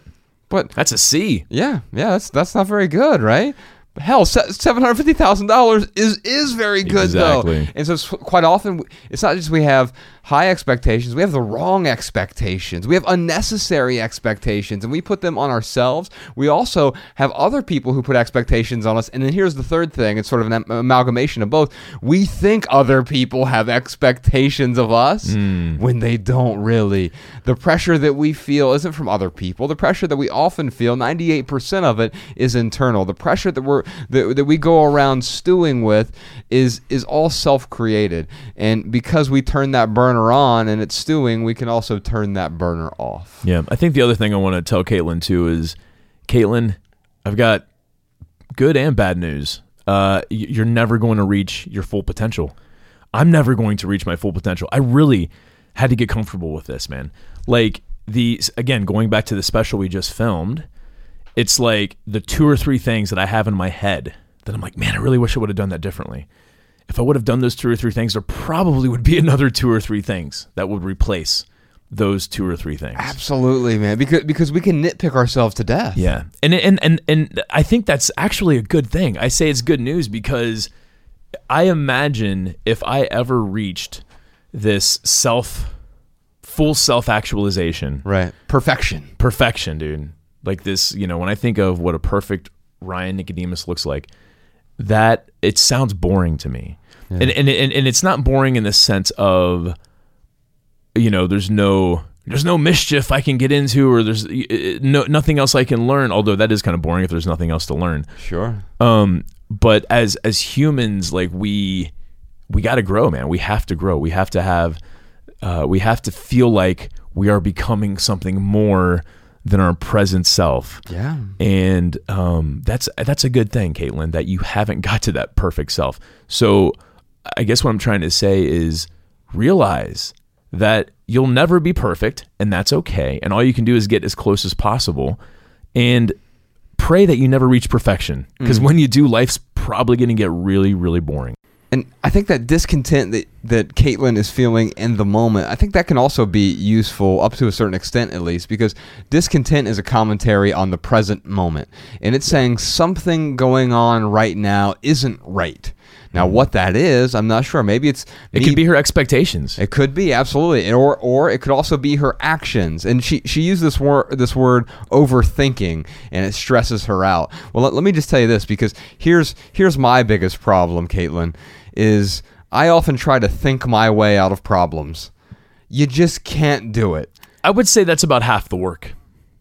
[SPEAKER 1] But
[SPEAKER 2] that's a c
[SPEAKER 1] yeah, yeah, that's that's not very good, right? Hell, seven hundred fifty thousand dollars is is very good
[SPEAKER 2] Exactly.
[SPEAKER 1] though. And so quite often it's not just we have high expectations, we have the wrong expectations. We have unnecessary expectations, and we put them on ourselves. We also have other people who put expectations on us. And then here's the third thing: it's sort of an am- amalgamation of both. We think other people have expectations of us hmm. when they don't really. The pressure that we feel isn't from other people. The pressure that we often feel, ninety eight percent of it, is internal. The pressure that we're that, that we go around stewing with is is all self-created. And because we turn that burner on and it's stewing, we can also turn that burner off.
[SPEAKER 2] Yeah, I think the other thing I want to tell Caitlin too is, Caitlin, I've got good and bad news. Uh, you're never going to reach your full potential. I'm never going to reach my full potential. I really had to get comfortable with this, man. Like the again, going back to the special we just filmed, it's like the two or three things that I have in my head that I'm like, man, I really wish I would have done that differently. If I would have done those two or three things, there probably would be another two or three things that would replace those two or three things.
[SPEAKER 1] Absolutely, man. Because because we can nitpick ourselves to death.
[SPEAKER 2] Yeah, and and and and I think that's actually a good thing. I say it's good news because I imagine if I ever reached this self, full self actualization,
[SPEAKER 1] Right. Perfection.
[SPEAKER 2] perfection, dude. Like this, you know, when I think of what a perfect Ryan Nicodemus looks like, that it sounds boring to me. And, and and and it's not boring in the sense of you know, there's no there's no mischief I can get into or there's no nothing else I can learn, although that is kind of boring if there's nothing else to learn.
[SPEAKER 1] Sure.
[SPEAKER 2] Um but as as humans like we we got to grow, man. We have to grow. We have to have uh, we have to feel like we are becoming something more than our present self.
[SPEAKER 1] Yeah.
[SPEAKER 2] And um, that's that's a good thing, Caitlin, that you haven't got to that perfect self. So I guess what I'm trying to say is realize that you'll never be perfect, and that's okay. And all you can do is get as close as possible, and pray that you never reach perfection. Because mm. when you do, life's probably going to get really, really boring.
[SPEAKER 1] And I think that discontent that, that Caitlin is feeling in the moment, I think that can also be useful up to a certain extent, at least, because discontent is a commentary on the present moment. And it's saying something going on right now isn't right. Now, what that is, I'm not sure. Maybe it's
[SPEAKER 2] It
[SPEAKER 1] me-
[SPEAKER 2] could be her expectations.
[SPEAKER 1] It could be absolutely, or or it could also be her actions. And she she used this word this word overthinking, and it stresses her out. Well, let, let me just tell you this because here's here's my biggest problem, Caitlin, is I often try to think my way out of problems. You just can't do it.
[SPEAKER 2] I would say that's about half the work.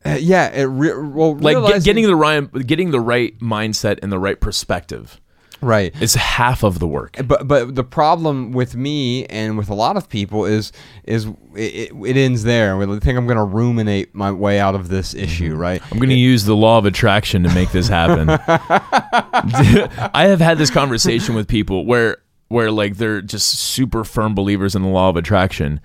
[SPEAKER 1] Uh, yeah, it re- well
[SPEAKER 2] Like get, getting the right, getting the right mindset and the right perspective
[SPEAKER 1] right.
[SPEAKER 2] It's half of the work.
[SPEAKER 1] but but the problem with me and with a lot of people is is it, it, ends there. We think I'm going to ruminate my way out of this issue, right?
[SPEAKER 2] I'm going to use the law of attraction to make this happen. I have had this conversation with people where where like they're just super firm believers in the law of attraction.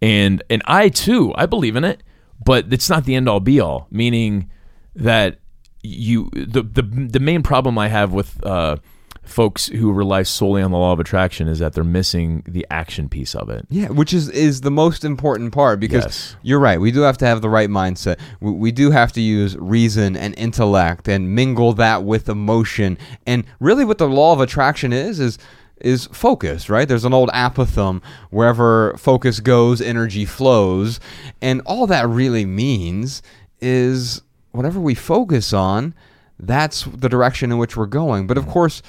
[SPEAKER 2] And and I too, I believe in it, but it's not the end all be all, meaning that you the the the main problem I have with uh folks who rely solely on the law of attraction is that they're missing the action piece of it.
[SPEAKER 1] Yeah, which is is the most important part because
[SPEAKER 2] Yes.
[SPEAKER 1] you're right. We do have to have the right mindset. We, we do have to use reason and intellect and mingle that with emotion. And really, what the law of attraction is is is focus. Right? There's an old apothegm: wherever focus goes, energy flows. And all that really means is whatever we focus on, that's the direction in which we're going. But of mm. course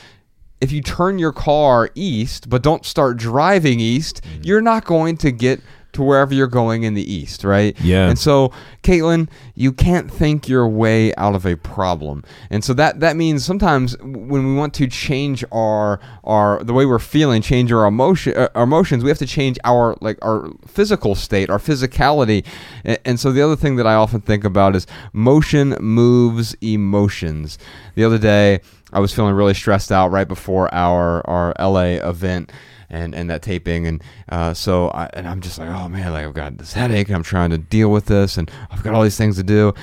[SPEAKER 1] if you turn your car east but don't start driving east,
[SPEAKER 2] Mm-hmm.
[SPEAKER 1] you're not going to get to wherever you're going in the east, right?
[SPEAKER 2] Yeah.
[SPEAKER 1] And so, Caitlin, you can't think your way out of a problem, and so that that means sometimes when we want to change our our the way we're feeling, change our emotion uh, our emotions, we have to change our like our physical state, our physicality, and, and so the other thing that I often think about is motion moves emotions. The other day. I was feeling really stressed out right before our our LA event and and that taping. And uh, so I, and I'm just like oh man like I've got this headache and I'm trying to deal with this and I've got all these things to do.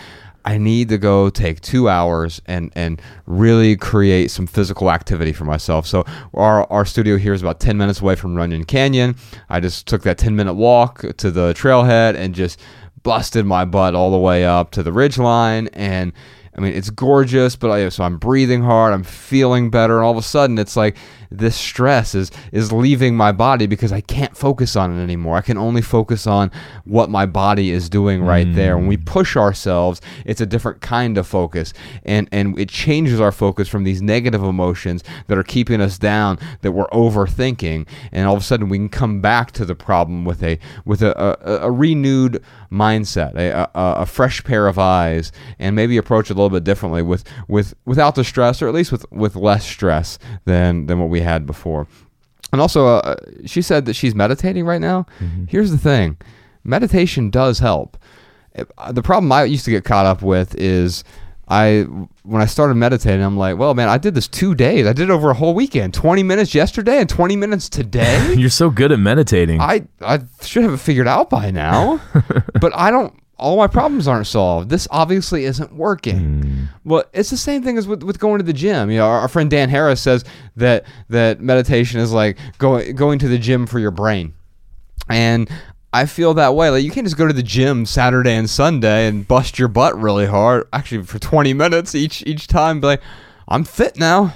[SPEAKER 1] I need to go take two hours and and really create some physical activity for myself. So our our studio here is about 10 minutes away from Runyon Canyon. I just took that 10 minute walk to the trailhead and just busted my butt all the way up to the ridge line and I mean, it's gorgeous, but I, so I'm breathing hard, I'm feeling better, and all of a sudden, it's like this stress is is leaving my body because I can't focus on it anymore. I can only focus on what my body is doing right there. When we hmm. push ourselves, it's a different kind of focus, and and it changes our focus from these negative emotions that are keeping us down, that we're overthinking, and all of a sudden, we can come back to the problem with a with a a, a renewed mindset, a, a a fresh pair of eyes, and maybe approach it a little bit differently with with without the stress, or at least with with less stress than than what we had before. And also, uh, she said that she's meditating right now. Here's the thing: meditation does help. Uh, the problem I used to get caught up with is I when I started meditating, I'm like, well, man, I did this two days. I did it over a whole weekend. 20 minutes yesterday and 20 minutes today.
[SPEAKER 2] You're so good at meditating.
[SPEAKER 1] I I should have it figured out by now, but I don't. All my problems aren't solved. This obviously isn't working. Hmm. Well, it's the same thing as with, with going to the gym. You know, our, our friend Dan Harris says that that meditation is like going going to the gym for your brain, and I feel that way. Like you can't just go to the gym Saturday and Sunday and bust your butt really hard, actually for 20 minutes each each time. Be like, I'm fit now.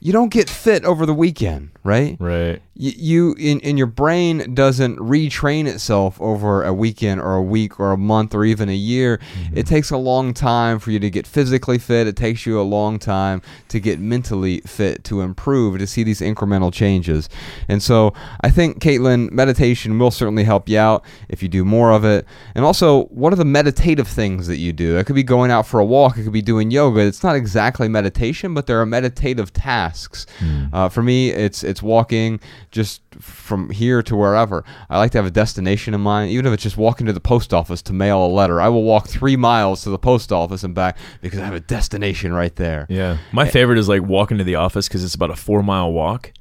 [SPEAKER 1] You don't get fit over the weekend, right?
[SPEAKER 2] right.
[SPEAKER 1] you, you in, in your brain doesn't retrain itself over a weekend or a week or a month or even a year. It takes a long time for you to get physically fit. It takes you a long time to get mentally fit to improve to see these incremental changes. And so i think caitlin meditation will certainly help you out if you do more of it. And also what are the meditative things that you do? It could be going out for a walk. It could be doing yoga. It's not exactly meditation but there are meditative tasks. Uh, for me it's it's walking just from here to wherever. I like to have a destination in mind, even if it's just walking to the post office to mail a letter. I will walk three miles to the post office and back because I have a destination right there.
[SPEAKER 2] Yeah. My favorite is like walking to the office because it's about a four mile walk,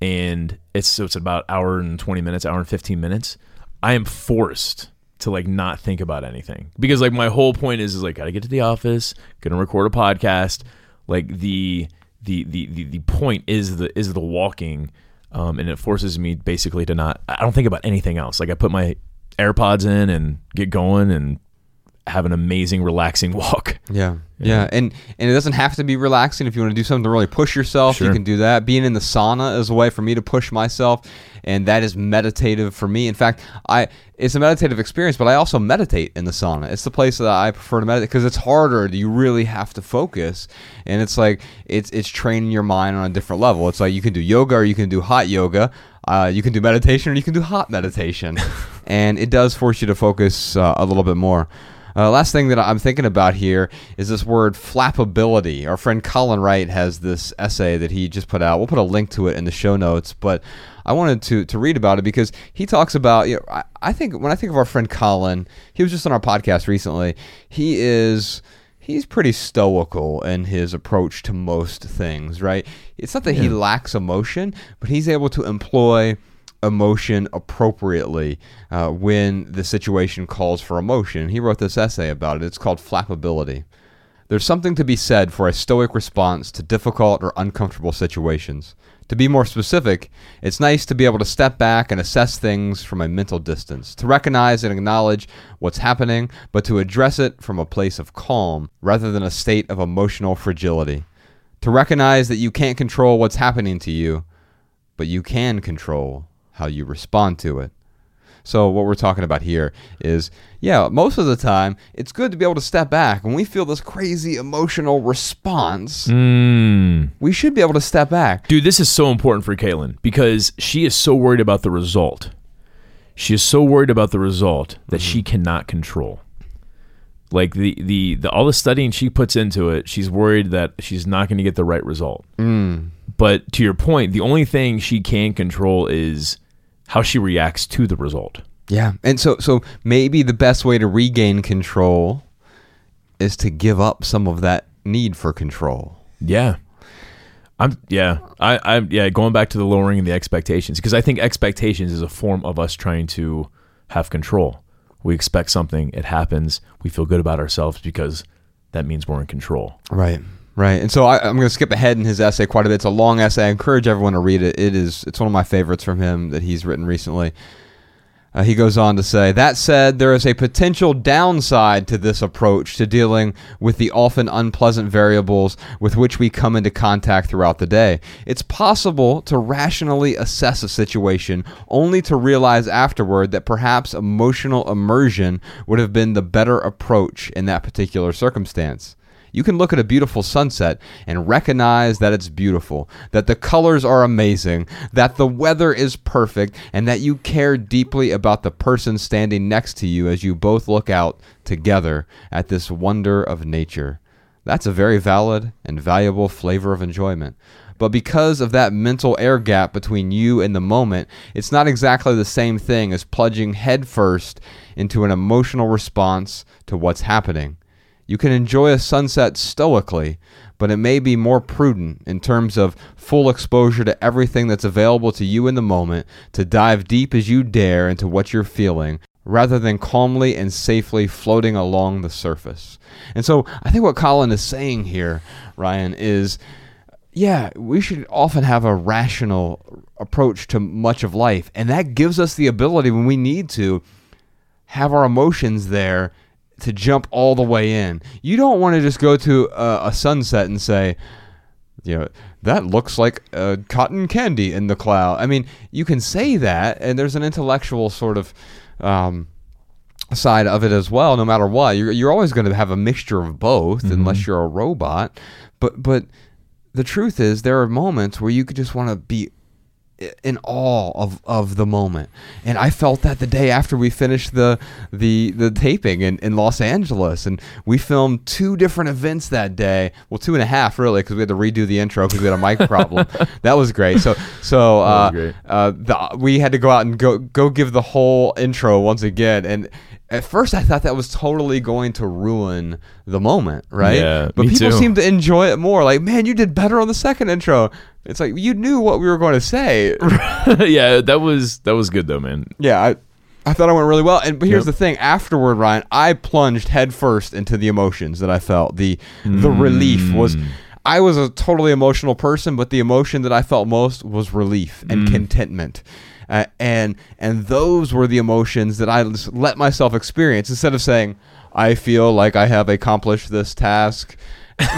[SPEAKER 2] and it's so it's about hour and twenty minutes, hour and fifteen minutes. I am forced to like not think about anything because like my whole point is is like gotta get to the office, gonna record a podcast. Like the the the the, the point is the is the walking, um, and it forces me basically to not. I don't think about anything else. Like I put my AirPods in and get going and have an amazing relaxing walk.
[SPEAKER 1] Yeah, yeah, and and it doesn't have to be relaxing. If you want to do something to really push yourself, you can do that. Being in the sauna is a way for me to push myself, and that is meditative for me. In fact, I it's a meditative experience, but I also meditate in the sauna. It's the place that I prefer to meditate because it's harder. You really have to focus, and it's like it's it's training your mind on a different level. It's like you can do yoga or you can do hot yoga. Uh, you can do meditation or you can do hot meditation, and it does force you to focus uh, a little bit more. Uh, last thing that I'm thinking about here is this word flappability. Our friend Colin Wright has this essay that he just put out. We'll put a link to it in the show notes, but I wanted to to read about it because he talks about. You know, I, I think when I think of our friend Colin, he was just on our podcast recently. He is he's pretty stoical in his approach to most things. Right? It's not that he lacks emotion, but he's able to employ emotion appropriately uh, when the situation calls for emotion. He wrote this essay about it. It's called Flappability. There's something to be said for a stoic response to difficult or uncomfortable situations. To be more specific, it's nice to be able to step back and assess things from a mental distance, to recognize and acknowledge what's happening, but to address it from a place of calm rather than a state of emotional fragility. To recognize that you can't control what's happening to you, but you can control how you respond to it. So what we're talking about here is, yeah, most of the time it's good to be able to step back. When we feel this crazy emotional response,
[SPEAKER 2] Mm.
[SPEAKER 1] we should be able to step back.
[SPEAKER 2] Dude, this is so important for Caitlin because she is so worried about the result. She is so worried about the result that she cannot control. Like the, the the all the studying she puts into it, she's worried that she's not going to get the right result. But to your point, the only thing she can control is how she reacts to the result.
[SPEAKER 1] Yeah, and so so maybe the best way to regain control is to give up some of that need for control.
[SPEAKER 2] Yeah. I'm yeah. I I yeah, going back to the lowering of the expectations because I think expectations is a form of us trying to have control. We expect something, it happens, we feel good about ourselves because that means we're in control.
[SPEAKER 1] Right. Right. And so I, I'm going to skip ahead in his essay quite a bit. It's a long essay. I encourage everyone to read it. It is it's one of my favorites from him that he's written recently. Uh, he goes on to say, that said, there is a potential downside to this approach to dealing with the often unpleasant variables with which we come into contact throughout the day. It's possible to rationally assess a situation only to realize afterward that perhaps emotional immersion would have been the better approach in that particular circumstance. You can look at a beautiful sunset and recognize that it's beautiful, that the colors are amazing, that the weather is perfect, and that you care deeply about the person standing next to you as you both look out together at this wonder of nature. That's a very valid and valuable flavor of enjoyment. But because of that mental air gap between you and the moment, it's not exactly the same thing as plunging headfirst into an emotional response to what's happening. You can enjoy a sunset stoically, but it may be more prudent in terms of full exposure to everything that's available to you in the moment to dive deep as you dare into what you're feeling rather than calmly and safely floating along the surface. And so I think what Colin is saying here, Ryan, is yeah, we should often have a rational approach to much of life. And that gives us the ability when we need to have our emotions there to jump all the way in. You don't want to just go to a, a sunset and say, you know, that looks like uh, cotton candy in the cloud. I mean, you can say that, and there's an intellectual sort of um, side of it as well. No matter what, you're you're always going to have a mixture of both,
[SPEAKER 2] Mm-hmm.
[SPEAKER 1] unless you're a robot. But but the truth is, there are moments where you could just want to be in awe of, of the moment. And I felt that the day after we finished the the the taping in, in Los Angeles. And we filmed two different events that day. Well, two and a half really, because we had to redo the intro because we had a mic problem. that was great. So so uh,
[SPEAKER 2] great.
[SPEAKER 1] uh, the, we had to go out and go go give the whole intro once again. And at first, I thought that was totally going to ruin the moment, right?
[SPEAKER 2] Yeah,
[SPEAKER 1] but people
[SPEAKER 2] too.
[SPEAKER 1] seem to enjoy it more. Like, man, you did better on the second intro. It's like you knew what we were going to say.
[SPEAKER 2] yeah, that was that was good though, man.
[SPEAKER 1] yeah, I, I thought I went really well. And but here's
[SPEAKER 2] Yep.
[SPEAKER 1] the thing: afterward, Ryan, I plunged headfirst into the emotions that I felt. the The mm. relief was. I was a totally emotional person, but the emotion that I felt most was relief and mm. contentment. Uh, and and those were the emotions that I just let myself experience instead of saying I feel like I have accomplished this task.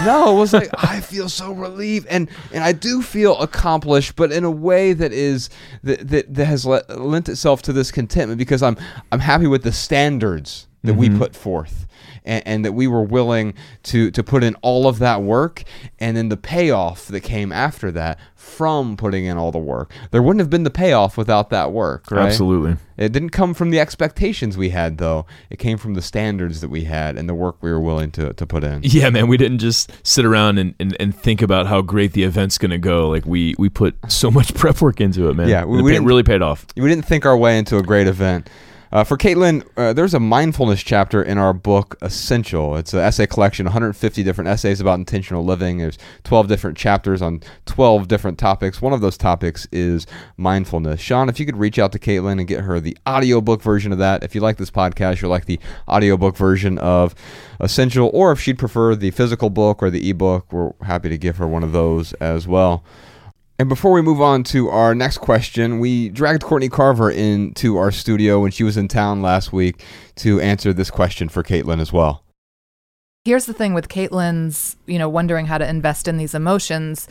[SPEAKER 1] No, it was like I feel so relieved, and and I do feel accomplished, but in a way that is that that, that has le- lent itself to this contentment because I'm I'm happy with the standards that we put forth, and, and that we were willing to to put in all of that work, and then the payoff that came after that from putting in all the work. There wouldn't have been the payoff without that work, right?
[SPEAKER 2] Absolutely.
[SPEAKER 1] It didn't come from the expectations we had, though. It came from the standards that we had and the work we were willing to, to put in.
[SPEAKER 2] Yeah, man, we didn't just sit around and, and, and think about how great the event's gonna go. Like we we put so much prep work into it, man.
[SPEAKER 1] Yeah, we-
[SPEAKER 2] And it
[SPEAKER 1] didn't-
[SPEAKER 2] really paid off.
[SPEAKER 1] We didn't think our way into a great event. Uh, for Caitlin, uh, there's a mindfulness chapter in our book, Essential. It's an essay collection, 150 different essays about intentional living. There's 12 different chapters on 12 different topics. One of those topics is mindfulness. Sean, if you could reach out to Caitlin and get her the audiobook version of that. If you like this podcast, you'll like the audiobook version of Essential, or if she'd prefer the physical book or the ebook, we're happy to give her one of those as well. And before we move on to our next question, we dragged Courtney Carver into our studio when she was in town last week to answer this question for Caitlin as well.
[SPEAKER 4] Here's the thing with Caitlin's, you know, wondering how to invest in these emotions.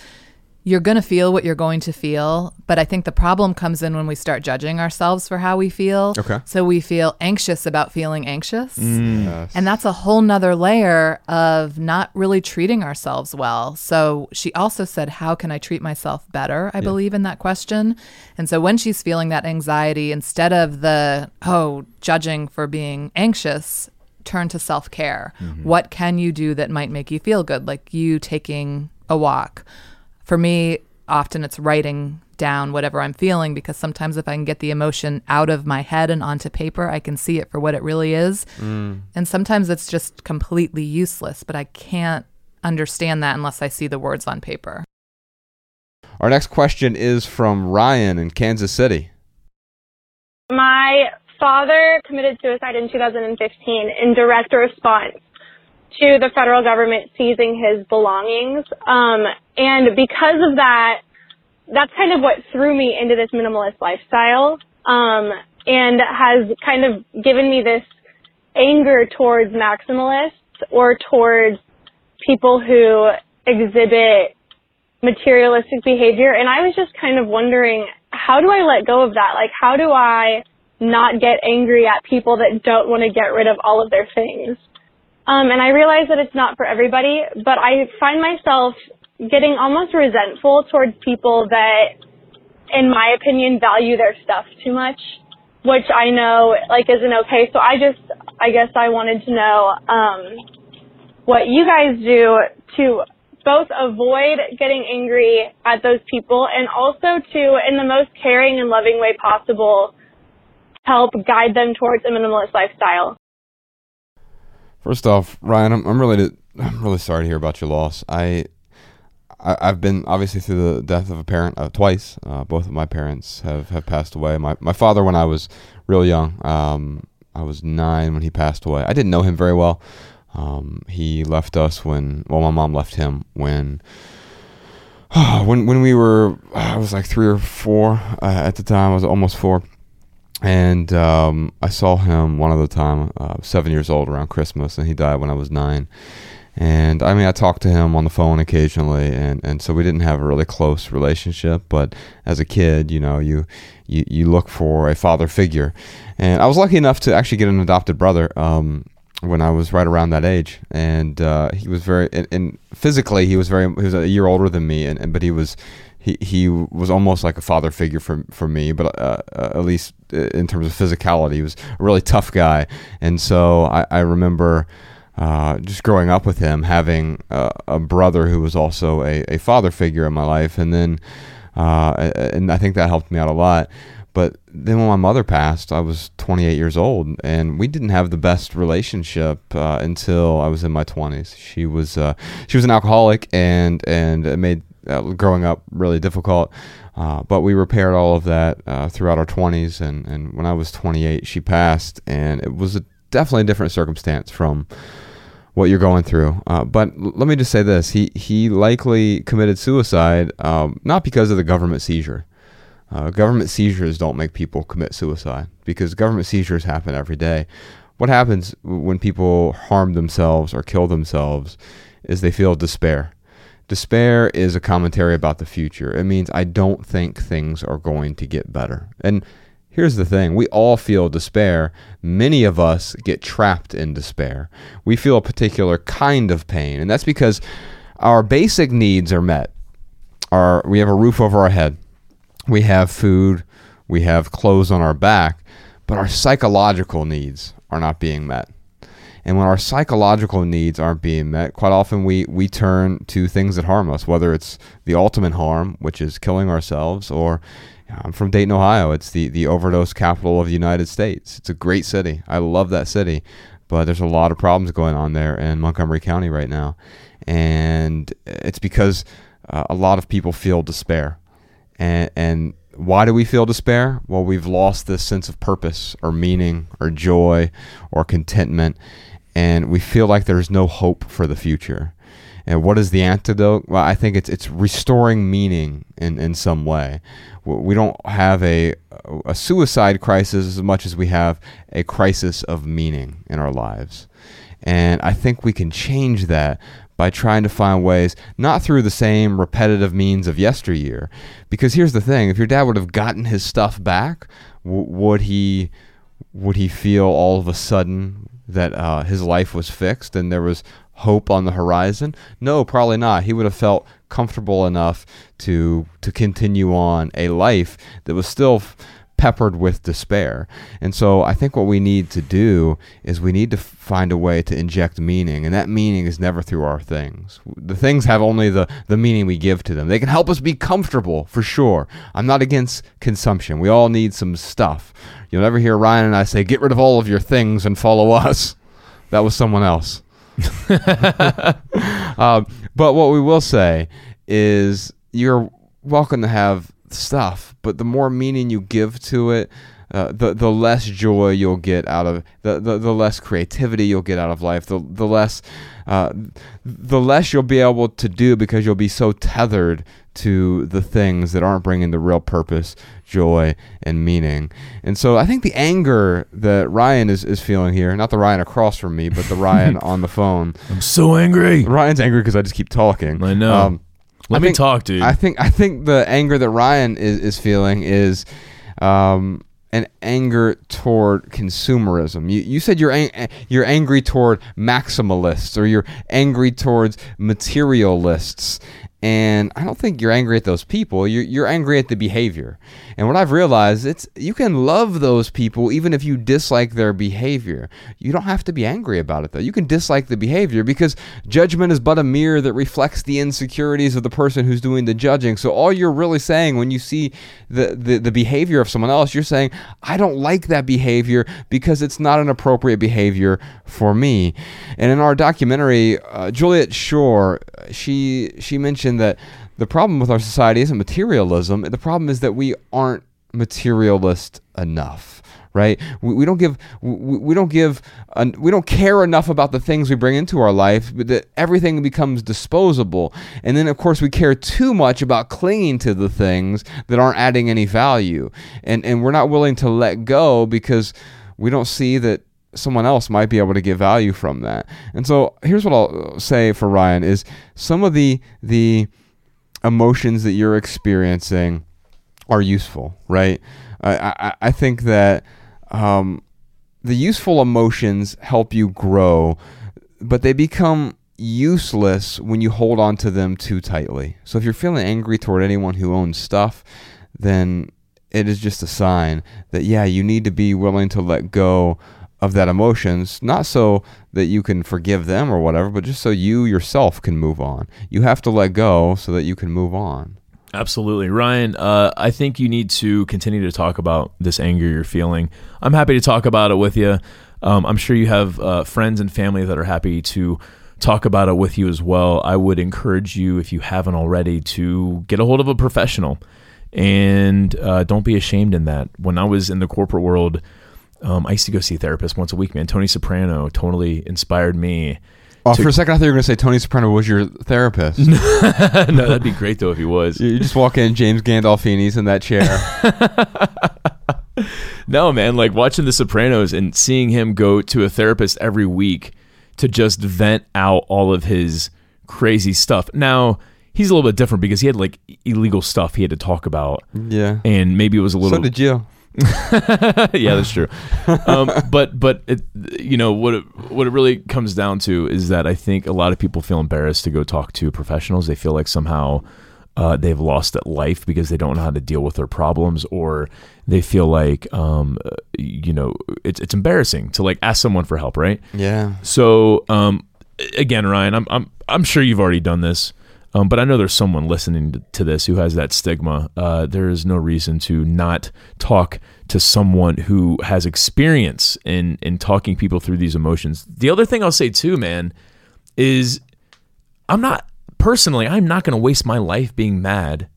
[SPEAKER 4] You're going to feel what you're going to feel, but I think the problem comes in when we start judging ourselves for how we feel.
[SPEAKER 1] Okay.
[SPEAKER 4] So we feel anxious about feeling anxious. Mm.
[SPEAKER 1] Yes.
[SPEAKER 4] And that's a whole nother layer of not really treating ourselves well. So she also said, How can I treat myself better? I believe in that question. And so when she's feeling that anxiety, instead of the, oh, judging for being anxious, turn to self care. Mm-hmm. What can you do that might make you feel good? Like you taking a walk. For me, often it's writing down whatever I'm feeling because sometimes if I can get the emotion out of my head and onto paper, I can see it for what it really is. And sometimes it's just completely useless, but I can't understand that unless I see the words on paper.
[SPEAKER 1] Our next question is from Ryan in Kansas City.
[SPEAKER 5] My father committed suicide in 2015 in direct response to the federal government seizing his belongings. Um, and because of that, that's kind of what threw me into this minimalist lifestyle um, and has kind of given me this anger towards maximalists or towards people who exhibit materialistic behavior. And I was just kind of wondering, how do I let go of that? Like, how do I not get angry at people that don't want to get rid of all of their things? Um, and I realize that it's not for everybody, but I find myself getting almost resentful towards people that, in my opinion, value their stuff too much, which I know like isn't okay. So I just, I guess I wanted to know, um, what you guys do to both avoid getting angry at those people and also to, in the most caring and loving way possible, help guide them towards a minimalist lifestyle.
[SPEAKER 1] First off, Ryan, I'm, I'm really I'm really sorry to hear about your loss. I, I have been obviously through the death of a parent uh, twice. Uh, both of my parents have, have passed away. My my father when I was real young. Um, I was nine when he passed away. I didn't know him very well. Um, he left us when well, my mom left him when. when when we were, I was like three or four uh, at the time. I was almost four, and um, I saw him one other time, uh, seven years old around Christmas, and he died when I was nine. And I mean, I talked to him on the phone occasionally, and, and so we didn't have a really close relationship. But as a kid, you know, you, you you look for a father figure, and I was lucky enough to actually get an adopted brother um, when I was right around that age, and uh, he was very and, and, physically he was very he was a year older than me, and, and but he was he he was almost like a father figure for for me, but uh, uh, at least uh, in terms of physicality, he was a really tough guy, and so I, I remember. Uh, just growing up with him, having uh, a brother who was also a, a father figure in my life, and then uh, and I think that helped me out a lot. But then when my mother passed, I was 28 years old, and we didn't have the best relationship uh, until I was in my 20s. She was uh, she was an alcoholic, and and it made uh, growing up really difficult. Uh, but we repaired all of that uh, throughout our 20s, and, and when I was 28, she passed, and it was a, definitely a different circumstance from what you're going through. Uh, but let me just say this: he he likely committed suicide um, not because of the government seizure. Uh, government seizures don't make people commit suicide because government seizures happen every day. What happens when people harm themselves or kill themselves is they feel despair. Despair is a commentary about the future. It means I don't think things are going to get better. And here's the thing we all feel despair. Many of us get trapped in despair. We feel a particular kind of pain, and that's because our basic needs are met. Our, we have a roof over our head, we have food, we have clothes on our back, but our psychological needs are not being met. And when our psychological needs aren't being met, quite often we, we turn to things that harm us, whether it's the ultimate harm, which is killing ourselves, or I'm from Dayton, Ohio. It's the, the overdose capital of the United States. It's a great city. I love that city. But there's a lot of problems going on there in Montgomery County right now. And it's because uh, a lot of people feel despair. And, and why do we feel despair? Well, we've lost this sense of purpose or meaning or joy or contentment and we feel like there's no hope for the future. And what is the antidote? Well, I think it's it's restoring meaning in, in some way. We don't have a a suicide crisis as much as we have a crisis of meaning in our lives. And I think we can change that by trying to find ways, not through the same repetitive means of yesteryear. Because here's the thing: if your dad would have gotten his stuff back, w- would he would he feel all of a sudden that uh, his life was fixed and there was hope on the horizon? No, probably not. He would have felt comfortable enough to to continue on a life that was still peppered with despair. And so I think what we need to do is we need to find a way to inject meaning, and that meaning is never through our things. The things have only the, the meaning we give to them. They can help us be comfortable, for sure. I'm not against consumption. We all need some stuff. You'll never hear Ryan and I say, get rid of all of your things and follow us. That was someone else. um, but what we will say is you're welcome to have stuff, but the more meaning you give to it, uh, the the less joy you'll get out of the, the, the less creativity you'll get out of life the the less uh, the less you'll be able to do because you'll be so tethered to the things that aren't bringing the real purpose joy and meaning and so I think the anger that Ryan is, is feeling here not the Ryan across from me but the Ryan on the phone
[SPEAKER 2] I'm so angry.
[SPEAKER 1] Ryan's angry because I just keep talking
[SPEAKER 2] I know.
[SPEAKER 1] um,
[SPEAKER 2] Let
[SPEAKER 1] I
[SPEAKER 2] me
[SPEAKER 1] think-
[SPEAKER 2] talk, dude.
[SPEAKER 1] I think I think the anger that Ryan is, is feeling is um, an anger toward consumerism. You, you said you're ang- eh, you're angry toward maximalists or you're angry towards materialists. And I don't think you're angry at those people. You're, you're angry at the behavior. And what I've realized, it's you can love those people even if you dislike their behavior. You don't have to be angry about it though. You can dislike the behavior because judgment is but a mirror that reflects the insecurities of the person who's doing the judging. So all you're really saying when you see the, the, the behavior of someone else, you're saying, I don't like that behavior because it's not an appropriate behavior for me. And in our documentary, uh, Juliet Schor, she she mentioned that the problem with our society isn't materialism. The problem is that we aren't materialist enough right? We, we don't give we, we don't give we don't care enough about the things we bring into our life that everything becomes disposable. And then of course we care too much about clinging to the things that aren't adding any value. And and we're not willing to let go because we don't see that someone else might be able to get value from that and so here's what i'll say for ryan is some of the the emotions that you're experiencing are useful, right? I, I, I think that um, the useful emotions help you grow, but they become useless when you hold on to them too tightly. So if you're feeling angry toward anyone who owns stuff, then it is just a sign that, yeah, you need to be willing to let go of that emotions, not so that you can forgive them or whatever, but just so you yourself can move on. You have to let go so that you can move on.
[SPEAKER 2] Absolutely. Ryan, uh, I think you need to continue to talk about this anger you're feeling. I'm happy to talk about it with you. Um, I'm sure you have uh, friends and family that are happy to talk about it with you as well. I would encourage you, if you haven't already, to get a hold of a professional and uh, don't be ashamed in that. When I was in the corporate world, um, I used to go see a therapist once a week, man. Tony Soprano totally inspired me.
[SPEAKER 1] Oh,
[SPEAKER 2] to-
[SPEAKER 1] for a second, I thought you were going to say Tony Soprano was your therapist.
[SPEAKER 2] no, that'd be great though if he was.
[SPEAKER 1] you just walk in, James Gandolfini's in that chair.
[SPEAKER 2] No, man, like watching The Sopranos and seeing him go to a therapist every week to just vent out all of his crazy stuff. Now, he's a little bit different because he had like illegal stuff he had to talk about.
[SPEAKER 1] yeah.
[SPEAKER 2] And maybe it was a little
[SPEAKER 1] So did you.
[SPEAKER 2] yeah, that's true. Um, but but it, you know what it, what it really comes down to is that I think a lot of people feel embarrassed to go talk to professionals. They feel like somehow uh, they've lost at life because they don't know how to deal with their problems, or they feel like um, uh, you know it's it's embarrassing to like ask someone for help, right?
[SPEAKER 1] Yeah.
[SPEAKER 2] So um, again, Ryan, I'm I'm I'm sure you've already done this, um, but I know there's someone listening to, this who has that stigma. Uh, there is no reason to not talk to someone who has experience in in talking people through these emotions. The other thing I'll say too, man, is I'm not personally I'm not going to waste my life being mad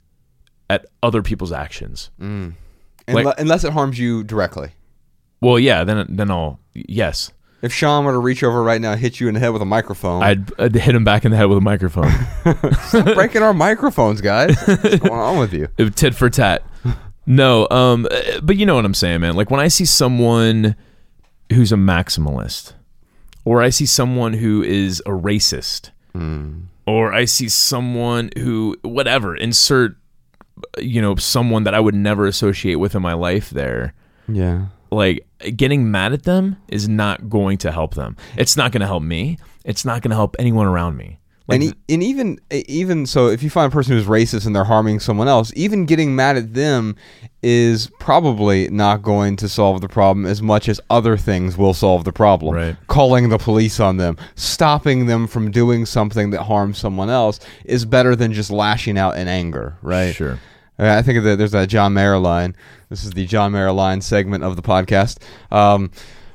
[SPEAKER 2] at other people's actions.
[SPEAKER 1] Unle-
[SPEAKER 2] Like-
[SPEAKER 1] unless it harms you directly.
[SPEAKER 2] Well, yeah, then then I'll yes.
[SPEAKER 1] If Sean were to reach over right now and hit you in the head with a microphone,
[SPEAKER 2] I'd, I'd hit him back in the head with a microphone.
[SPEAKER 1] stop breaking our microphones, guys. What's going on with you?
[SPEAKER 2] Uh, tit for tat. No, um, uh, but you know what I'm saying, man. Like when I see someone who's a maximalist, or I see someone who is a racist, or I see someone who, whatever, insert, you know, someone that I would never associate with in my life there.
[SPEAKER 1] Yeah.
[SPEAKER 2] Like getting mad at them is not going to help them. It's not going to help me. It's not going to help anyone around me. Like,
[SPEAKER 1] and, e- and even even so, if you find a person who's racist and they're harming someone else, even getting mad at them is probably not going to solve the problem as much as other things will solve the problem.
[SPEAKER 2] Right.
[SPEAKER 1] Calling the police on them, stopping them from doing something that harms someone else is better than just lashing out in anger. Right.
[SPEAKER 2] Sure.
[SPEAKER 1] I think that there's that John Mayer line. This is the John Mayer line segment of the podcast, um,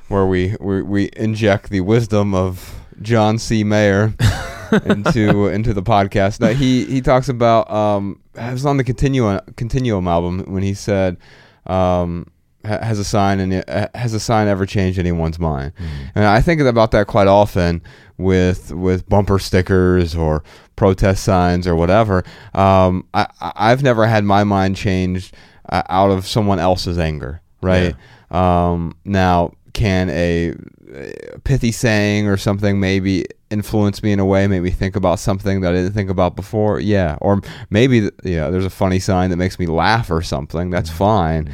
[SPEAKER 1] where we, we we inject the wisdom of John C. Mayer into into the podcast. Now he he talks about um, it was on the Continuum Continuum album when he said. Um, has a sign and has a sign ever changed anyone's mind? And I think about that quite often with with bumper stickers or protest signs or whatever. Um, I I've never had my mind changed uh, out of someone else's anger, right? Um, now, can a, a pithy saying or something maybe influence me in a way, make me think about something that I didn't think about before? Yeah, or maybe th- yeah, there's a funny sign that makes me laugh or something. That's fine,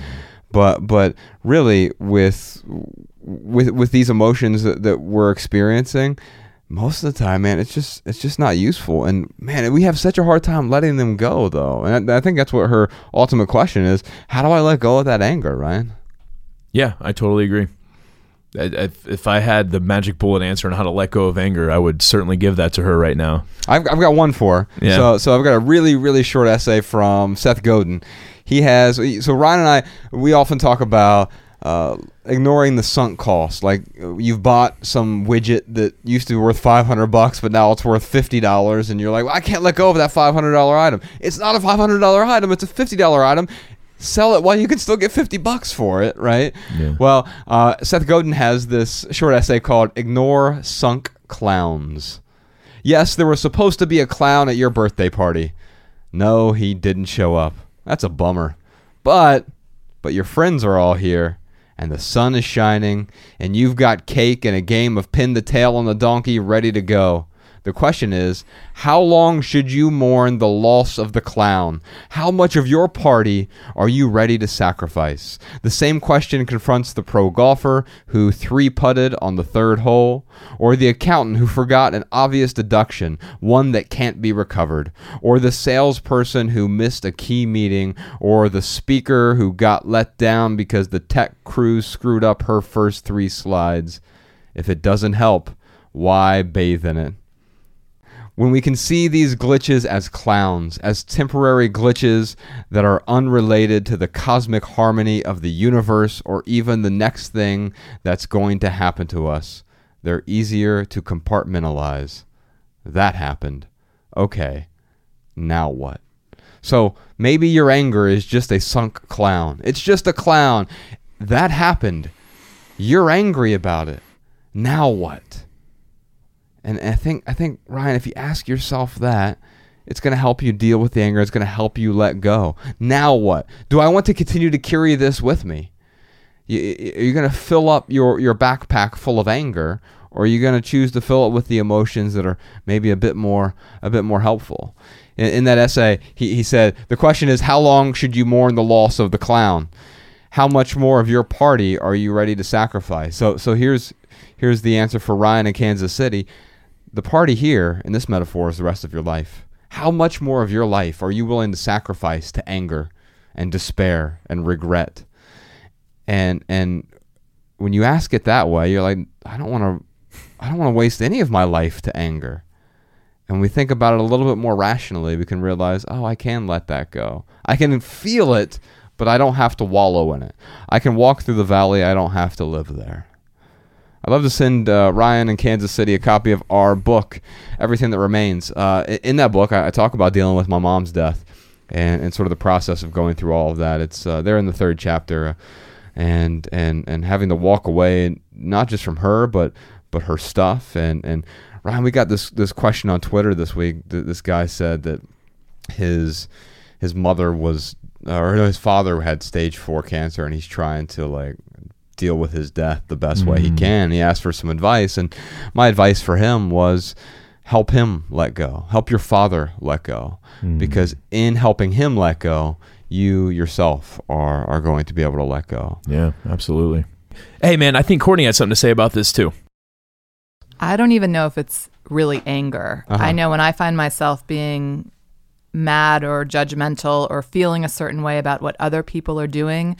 [SPEAKER 1] but but really with with with these emotions that, that we're experiencing. Most of the time, man, it's just it's just not useful. And man, we have such a hard time letting them go, though. And I, I think that's what her ultimate question is: How do I let go of that anger, Ryan?
[SPEAKER 2] Yeah, I totally agree. I- if I had the magic bullet answer on how to let go of anger, I would certainly give that to her right now.
[SPEAKER 1] I've, I've got one for. her.
[SPEAKER 2] Yeah.
[SPEAKER 1] So so I've got a really really short essay from Seth Godin. He has so Ryan and I we often talk about uh, ignoring the sunk cost. Like you've bought some widget that used to be worth five hundred bucks, but now it's worth fifty dollars, and you're like, well, I can't let go of that five hundred dollar item. It's not a five hundred dollar item; it's a fifty dollar item. Sell it while you can still get 50 bucks for it, right?
[SPEAKER 2] Yeah.
[SPEAKER 1] Well, uh, Seth Godin has this short essay called Ignore Sunk Clowns. Yes, there was supposed to be a clown at your birthday party. No, he didn't show up. That's a bummer. But but your friends are all here and the sun is shining and you've got cake and a game of pin the tail on the donkey ready to go. The question is, how long should you mourn the loss of the clown? How much of your party are you ready to sacrifice? The same question confronts the pro golfer who three putted on the third hole, or the accountant who forgot an obvious deduction, one that can't be recovered, or the salesperson who missed a key meeting, or the speaker who got let down because the tech crew screwed up her first three slides. If it doesn't help, why bathe in it? When we can see these glitches as clowns, as temporary glitches that are unrelated to the cosmic harmony of the universe or even the next thing that's going to happen to us, they're easier to compartmentalize. That happened. Okay, now what? So maybe your anger is just a sunk clown. It's just a clown. That happened. You're angry about it. Now what? And I think I think Ryan, if you ask yourself that, it's going to help you deal with the anger. It's going to help you let go. Now what? Do I want to continue to carry this with me? You, you- are you going to fill up your your backpack full of anger, or are you going to choose to fill it with the emotions that are maybe a bit more a bit more helpful? In, in that essay, he, he said the question is how long should you mourn the loss of the clown? How much more of your party are you ready to sacrifice? So so here's here's the answer for Ryan in Kansas City. The party here in this metaphor is the rest of your life. How much more of your life are you willing to sacrifice to anger and despair and regret? And and when you ask it that way, you're like, I don't want to I don't want to waste any of my life to anger. And we think about it a little bit more rationally, we can realize, oh, I can let that go. I can feel it, but I don't have to wallow in it. I can walk through the valley, I don't have to live there. I'd love to send uh, Ryan in Kansas City a copy of our book, Everything That Remains. Uh, in that book, I, I talk about dealing with my mom's death and, and sort of the process of going through all of that. It's uh, there in the third chapter, uh, and and and having to walk away not just from her, but but her stuff. And and Ryan, we got this this question on Twitter this week. This guy said that his his mother was or his father had stage four cancer, and he's trying to like deal with his death the best way he can. He asked for some advice, and my advice for him was help him let go. Help your father let go, because in helping him let go, you yourself are are going to be able to let go.
[SPEAKER 2] Yeah, absolutely. Hey, man, I think Courtney had something to say about this too.
[SPEAKER 4] I don't even know if it's really anger.
[SPEAKER 1] Uh-huh.
[SPEAKER 4] I know when I find myself being mad or judgmental or feeling a certain way about what other people are doing,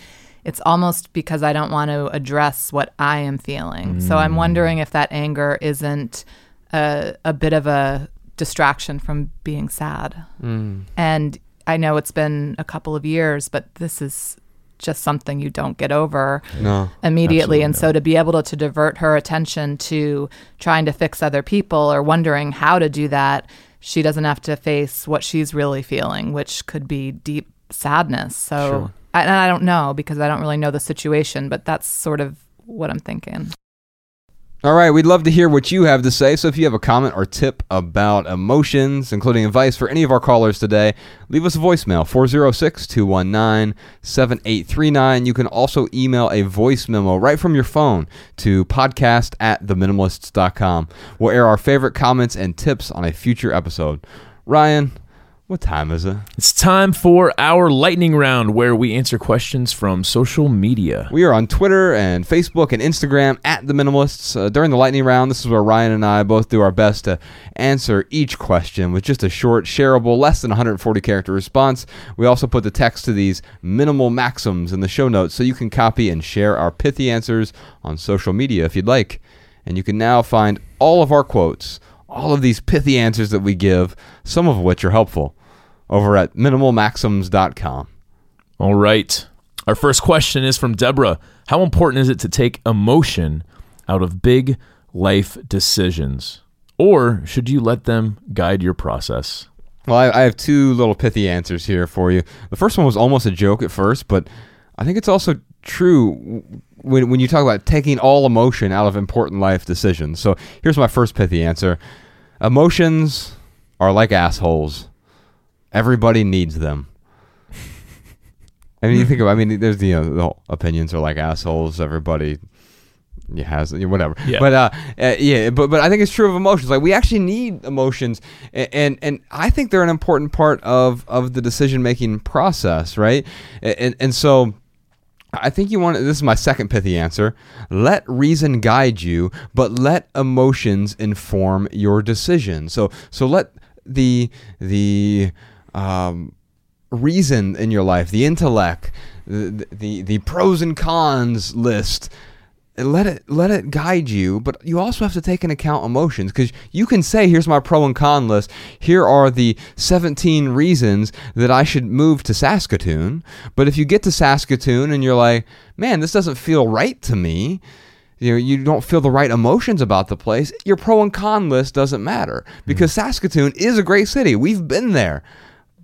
[SPEAKER 4] it's almost because I don't want to address what I am feeling. So I'm mm. wondering if that anger isn't a, a bit of a distraction from being sad. Mm. And I know it's been a couple of years, but this is just something you don't get over
[SPEAKER 1] No.
[SPEAKER 4] immediately. and so to be able to, to divert her attention to trying to fix other people or wondering how to do that, she doesn't have to face what she's really feeling, which could be deep sadness. So, I, and I don't know because I don't really know the situation, but that's sort of what I'm thinking.
[SPEAKER 1] All right, we'd love to hear what you have to say. So if you have a comment or tip about emotions, including advice for any of our callers today, leave us a voicemail 406 219 7839. You can also email a voice memo right from your phone to podcast at theminimalists.com. We'll air our favorite comments and tips on a future episode. Ryan, What time is it?
[SPEAKER 2] It's time for our lightning round where we answer questions from social media.
[SPEAKER 1] We are on Twitter and Facebook and Instagram at The Minimalists. Uh, during the lightning round, this is where Ryan and I both do our best to answer each question with just a short, shareable, less than 140 character response. We also put the text to these minimal maxims in the show notes so you can copy and share our pithy answers on social media if you'd like. And you can now find all of our quotes, all of these pithy answers that we give, some of which are helpful, over at minimalmaxims.com.
[SPEAKER 2] All right. Our first question is from Deborah. How important is it to take emotion out of big life decisions? Or should you let them guide your process?
[SPEAKER 1] Well, I, I have two little pithy answers here for you. The first one was almost a joke at first, but I think it's also true when, when you talk about taking all emotion out of important life decisions. So here's my first pithy answer Emotions are like assholes, everybody needs them. I mean, you think about. I mean, there's you know the whole opinions are like assholes. Everybody has whatever.
[SPEAKER 2] Yeah.
[SPEAKER 1] But uh, uh, yeah, but but I think it's true of emotions. Like we actually need emotions, and and, and I think they're an important part of of the decision making process, right? And and so. I think you want this is my second pithy answer. Let reason guide you, but let emotions inform your decision. So so let the the um, reason in your life, the intellect, the, the the pros and cons list. Let it let it guide you, but you also have to take into account emotions because you can say, "Here's my pro and con list. Here are the 17 reasons that I should move to Saskatoon." But if you get to Saskatoon and you're like, "Man, this doesn't feel right to me," you know, you don't feel the right emotions about the place. Your pro and con list doesn't matter because Saskatoon is a great city. We've been there.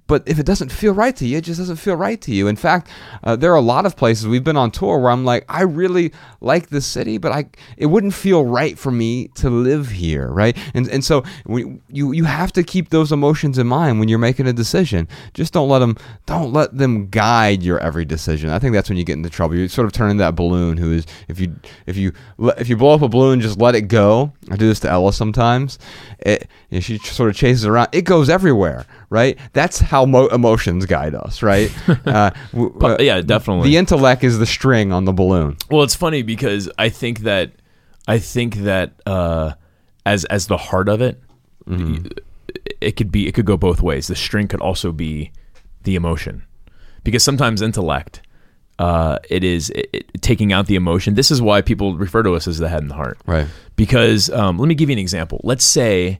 [SPEAKER 1] But if it doesn't feel right to you, it just doesn't feel right to you. In fact, uh, there are a lot of places we've been on tour where I'm like, I really like this city, but I it wouldn't feel right for me to live here, right? And and so we, you you have to keep those emotions in mind when you're making a decision. Just don't let them don't let them guide your every decision. I think that's when you get into trouble. You sort of turn into that balloon who is if you if you if you blow up a balloon, just let it go. I do this to Ella sometimes. It, you know, she sort of chases around. It goes everywhere, right? That's how mo- emotions guide us, right? uh, w- uh,
[SPEAKER 2] yeah, definitely.
[SPEAKER 1] The intellect is the string on the balloon.
[SPEAKER 2] Well, it's funny because I think that I think that uh, as as the heart of it, it could be it could go both ways. The string could also be the emotion, because sometimes intellect uh, it is it, it- taking out the emotion. This is why people refer to us as the head and the heart,
[SPEAKER 1] Right.
[SPEAKER 2] Because um, let me give you an example. Let's say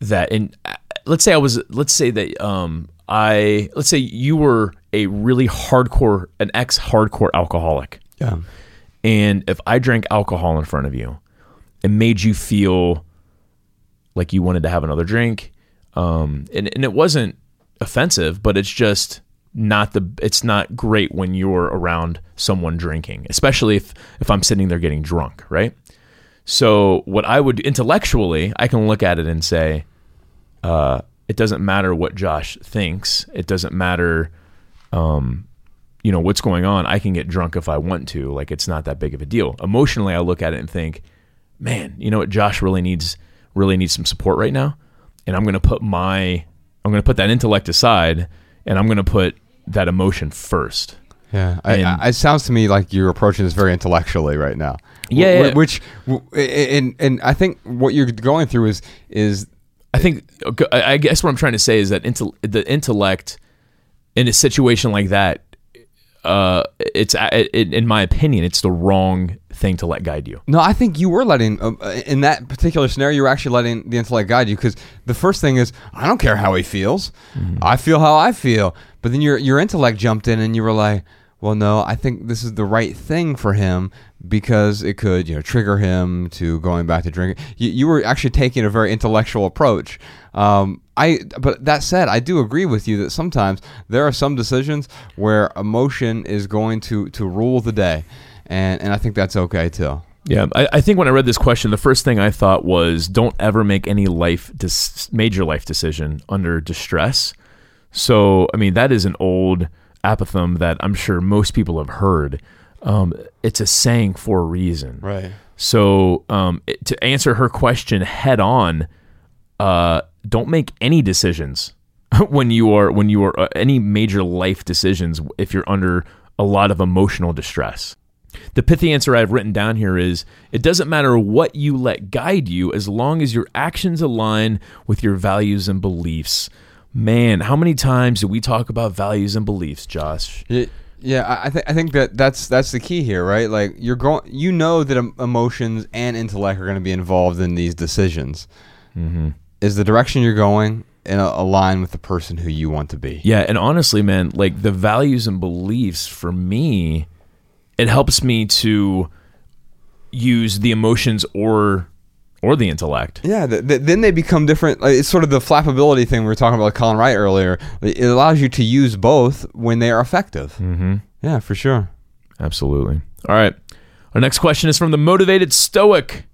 [SPEAKER 2] that in uh, let's say I was let's say that um, I let's say you were a really hardcore an ex hardcore alcoholic
[SPEAKER 1] Yeah.
[SPEAKER 2] and if I drank alcohol in front of you, it made you feel like you wanted to have another drink. Um, and, and it wasn't offensive, but it's just not the it's not great when you're around someone drinking, especially if if I'm sitting there getting drunk, right? So what I would intellectually, I can look at it and say, uh, it doesn't matter what Josh thinks. It doesn't matter um, you know what's going on i can get drunk if i want to like it's not that big of a deal emotionally i look at it and think man you know what josh really needs really needs some support right now and i'm going to put my i'm going to put that intellect aside and i'm going to put that emotion first
[SPEAKER 1] Yeah, I, I, it sounds to me like you're approaching this very intellectually right now.
[SPEAKER 2] Yeah, yeah.
[SPEAKER 1] which, w- and and I think what you're going through is is
[SPEAKER 2] i think i guess what i'm trying to say is that intel, the intellect in a situation like that uh it's it, in my opinion it's the wrong thing to let guide you
[SPEAKER 1] no. I think you were letting um, uh, in that particular scenario, you were actually letting the intellect guide you because the first thing is I don't care how he feels, I feel how I feel. But then your your intellect jumped in and you were like, well, no, I think this is the right thing for him because it could, you know, trigger him to going back to drinking. You, you were actually taking a very intellectual approach. Um, I, but that said, I do agree with you that sometimes there are some decisions where emotion is going to to rule the day, and and I think that's okay too.
[SPEAKER 2] Yeah, I, I think when I read this question, the first thing I thought was, "Don't ever make any life dis- major life decision under distress." So, I mean, that is an old apothegm that I'm sure most people have heard. Um, it's a saying for a reason.
[SPEAKER 1] Right.
[SPEAKER 2] So, um, it- to answer her question head on, uh, don't make any decisions when you are when you are uh, any major life decisions if you're under a lot of emotional distress. The pithy answer I've written down here is it doesn't matter what you let guide you as long as your actions align with your values and beliefs. Man, how many times do we talk about values and beliefs, Josh?
[SPEAKER 1] Y- Yeah, I, I think I think that that's that's the key here, right? Like you're going, you know that emotions and intellect are going to be involved in these decisions.
[SPEAKER 2] Mm-hmm.
[SPEAKER 1] Is the direction you're going in align with the person who you want to be?
[SPEAKER 2] Yeah, and honestly, man, like the values and beliefs for me, it helps me to use the emotions or or the intellect.
[SPEAKER 1] Yeah, th- th- then they become different. Like, it's sort of the flappability thing we were talking about with Colin Wright earlier. It allows you to use both when they are effective.
[SPEAKER 2] Mm-hmm.
[SPEAKER 1] Yeah, for sure.
[SPEAKER 2] Absolutely. All right. Our next question is from the motivated stoic.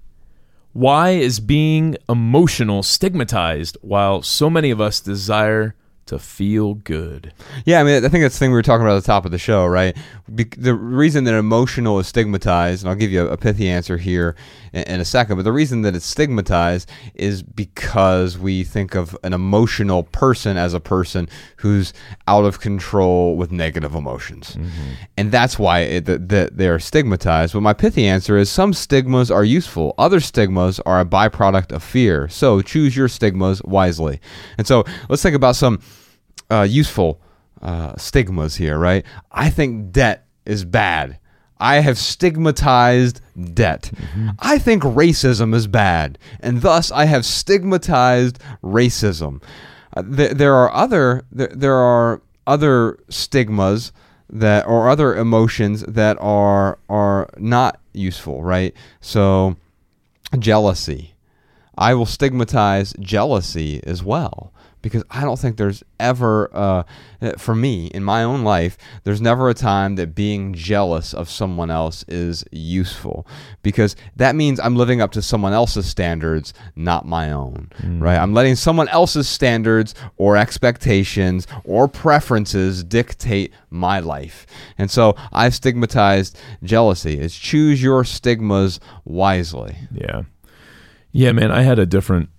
[SPEAKER 2] Why is being emotional stigmatized while so many of us desire to feel good?
[SPEAKER 1] Yeah, I mean, I think that's the thing we were talking about at the top of the show, right? Be- the reason that emotional is stigmatized, and I'll give you a, a pithy answer here in, in a second, but the reason that it's stigmatized is because we think of an emotional person as a person who's out of control with negative emotions. Mm-hmm. And that's why it, that, that they're stigmatized. But my pithy answer is some stigmas are useful, other stigmas are a byproduct of fear. So choose your stigmas wisely. And so let's think about some uh, useful uh, stigmas here, right? I think debt is bad. I have stigmatized debt. I think racism is bad, and thus I have stigmatized racism. Uh, there, there are other there, there are other stigmas that or other emotions that are are not useful, right? So jealousy. I will stigmatize jealousy as well because I don't think there's ever, uh, for me in my own life, there's never a time that being jealous of someone else is useful because that means I'm living up to someone else's standards, not my own, right? I'm letting someone else's standards or expectations or preferences dictate my life. And so I've stigmatized jealousy. It's choose your stigmas wisely.
[SPEAKER 2] Yeah. Yeah, man, I had a different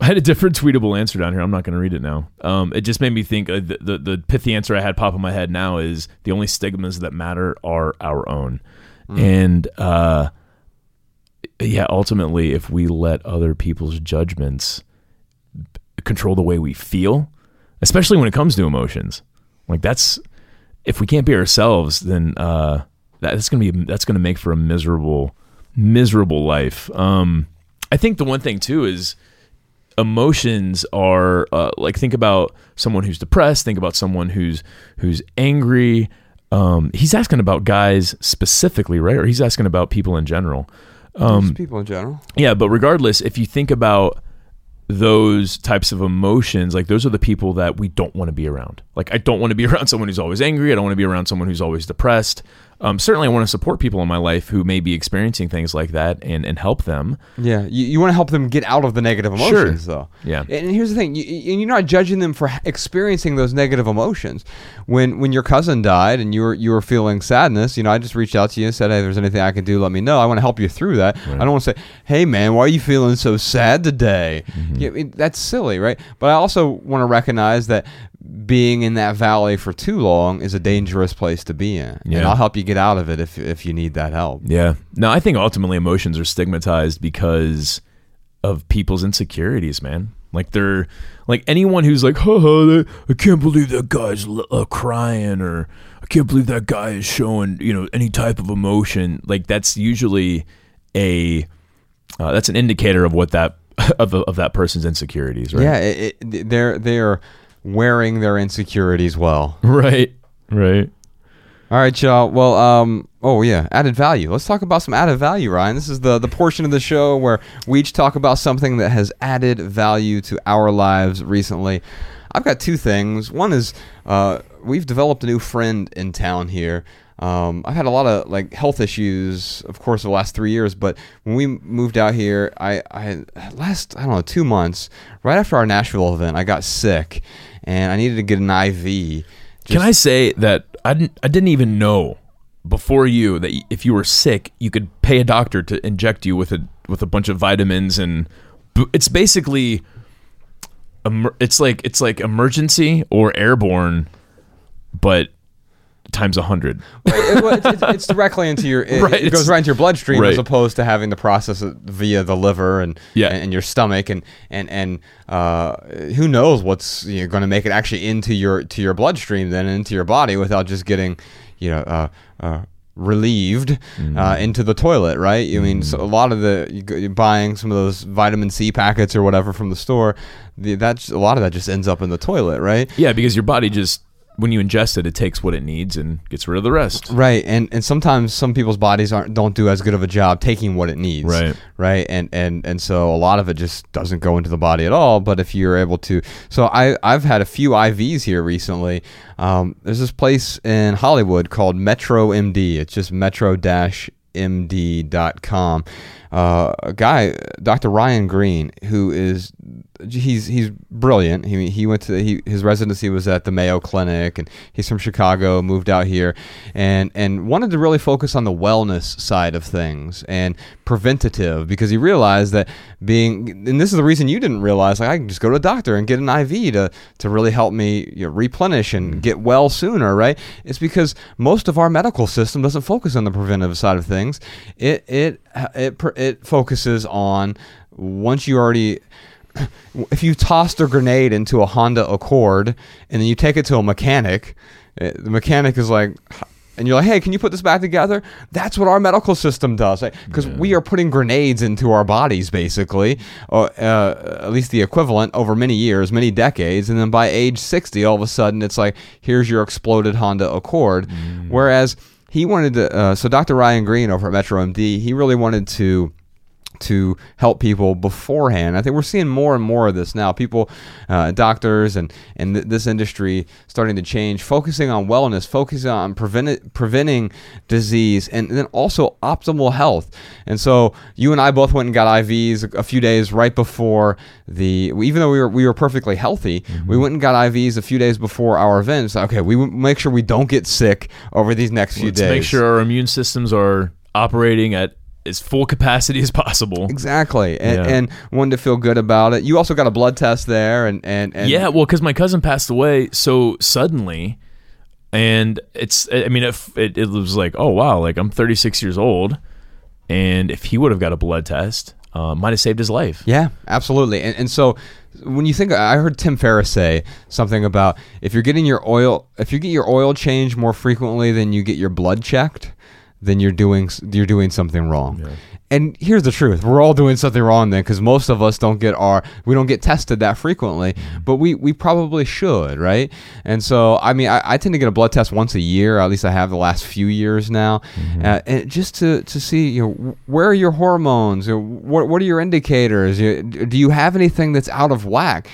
[SPEAKER 2] I had a different tweetable answer down here. I'm not going to read it now. Um, it just made me think uh, the, the the pithy answer I had pop in my head now is the only stigmas that matter are our own, and uh, yeah, ultimately, if we let other people's judgments control the way we feel, especially when it comes to emotions, like that's if we can't be ourselves, then uh, that's gonna be that's gonna make for a miserable miserable life. Um, I think the one thing too is emotions are uh, like think about someone who's depressed think about someone who's who's angry. Um, he's asking about guys specifically right? Or he's asking about people in general.
[SPEAKER 1] Just people in general.
[SPEAKER 2] yeah but regardless if you think about those types of emotions like those are the people that we don't want to be around. Like i don't want to be around someone who's always angry. I don't want to be around someone who's always depressed um, certainly i want to support people in my life who may be experiencing things like that and, and help them
[SPEAKER 1] Yeah, you, you want to help them get out of the negative emotions, though.
[SPEAKER 2] Yeah.
[SPEAKER 1] And here's the thing: you, you- you're not judging them for experiencing those negative emotions. When when your cousin died and you were you were feeling sadness, you know, I just reached out to you and said, "Hey, if there's anything I can do, let me know. I want to help you through that. I don't want to say, "Hey, man, why are you feeling so sad today?"
[SPEAKER 2] Mm-hmm.
[SPEAKER 1] Yeah, that's silly, right? But I also want to recognize that being in that valley for too long is a dangerous place to be in, and I'll help you get out of it if if you need that help.
[SPEAKER 2] Yeah. No, I think ultimately emotions are stigmatized because of people's insecurities, man. Like they're like anyone who's like, "Haha, that- I can't believe that guy's uh, crying," or "I can't believe that guy is showing you know any type of emotion." Like that's usually a uh, that's an indicator of what that of of that person's insecurities, right?
[SPEAKER 1] Yeah, it, it, they're they're wearing their insecurities well.
[SPEAKER 2] Right. Right.
[SPEAKER 1] All right, y'all. Well, um, oh yeah, added value. Let's talk about some added value, Ryan. This is the the portion of the show where we each talk about something that has added value to our lives recently. I've got two things. One is uh, we've developed a new friend in town here. Um, I've had a lot of like health issues, of course, the last three years. But when we moved out here, I, I last I don't know two months right after our Nashville event, I got sick, and I needed to get an IV.
[SPEAKER 2] Can I say that I didn't I didn't even know before you that if you were sick, you could pay a doctor to inject you with a with a bunch of vitamins and it's basically it's like it's like Emergen-C or airborne, but times a hundred.
[SPEAKER 1] It- well, it's, it's, it's directly into your it,
[SPEAKER 2] Right,
[SPEAKER 1] it goes right into your bloodstream as opposed to having to process it via the liver and
[SPEAKER 2] Yeah.
[SPEAKER 1] and, your stomach and and and uh, who knows what's you know, going to make it actually into your to your bloodstream then into your body without just getting you know uh, uh, relieved uh, into the toilet right? I mean so a lot of the you go, you're buying some of those vitamin C packets or whatever from the store the, that's a lot of that just ends up in the toilet right?
[SPEAKER 2] Yeah, because your body just when you ingest it, it takes what it needs and gets rid of the rest.
[SPEAKER 1] Right, and and sometimes some people's bodies aren't don't do as good of a job taking what it needs.
[SPEAKER 2] Right.
[SPEAKER 1] right, and and and so a lot of it just doesn't go into the body at all. But if you're able to, so I I've had a few IVs here recently. Um, there's this place in Hollywood called Metro MD. It's just Metro dash md.com uh, a guy dr ryan green who is he's he's brilliant. He he went to he, his residency was at the mayo clinic and he's from chicago moved out here. And and wanted to really focus on the wellness side of things and preventative because he realized that being and this is the reason you didn't realize like i can just go to a doctor and get an iv to to really help me you know, replenish and get well sooner right? It's because most of our medical system doesn't focus on the preventive side of things. It it it pr- it focuses on once you already if you tossed a grenade into a Honda Accord and then you take it to a mechanic, eh, the mechanic is like, and you're like, hey, can you put this back together? That's what our medical system does, because we are putting grenades into our bodies, basically, or uh, at least the equivalent over many years, many decades, and then by age 60, all of a sudden, it's like, here's your exploded Honda Accord, whereas he wanted to. Uh, so Dr. Ryan Green over at Metro MD, he really wanted to to help people beforehand. I think we're seeing more and more of this now. People, uh, doctors, and and th- this industry starting to change, focusing on wellness, focusing on prevent- preventing disease, and then also optimal health. And so you and I both went and got IVs a, few days right before the. Even though we were we were perfectly healthy, we went and got IVs a few days before our event. So, okay, we make sure we don't get sick over these next few
[SPEAKER 2] Let's
[SPEAKER 1] days.
[SPEAKER 2] make sure our immune systems are operating at as full capacity as possible.
[SPEAKER 1] Exactly, and,
[SPEAKER 2] Yeah.
[SPEAKER 1] and wanted to feel good about it. You also got a blood test there, and and, and
[SPEAKER 2] yeah, well, because my cousin passed away so suddenly, and it's I mean it, it it was like oh wow, like I'm 36 years old, and if he would have got a blood test, uh, might have saved his life.
[SPEAKER 1] yeah, absolutely. And and so when you think, I heard Tim Ferriss say something about if you're getting your oil, if you get your oil changed more frequently than you get your blood checked, then you're doing you're doing something wrong. And here's the truth: we're all doing something wrong then, because most of us don't get our we don't get tested that frequently, but we we probably should, right? And so, I mean, I, I tend to get a blood test once a year. At least I have the last few years now, uh, and just to to see you know where are your hormones, you know, what what are your indicators? You, do you have anything that's out of whack?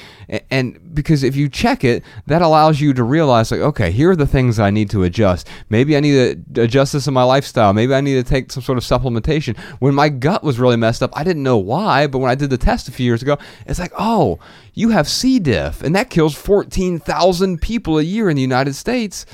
[SPEAKER 1] And because if you check it, that allows you to realize, like, okay, here are the things I need to adjust. Maybe I need to adjust this in my lifestyle. Maybe I need to take some sort of supplementation. When my gut was really messed up, I didn't know why, but when I did the test a few years ago, it's like, oh, you have C. diff, and that kills 14,000 people a year in the United States.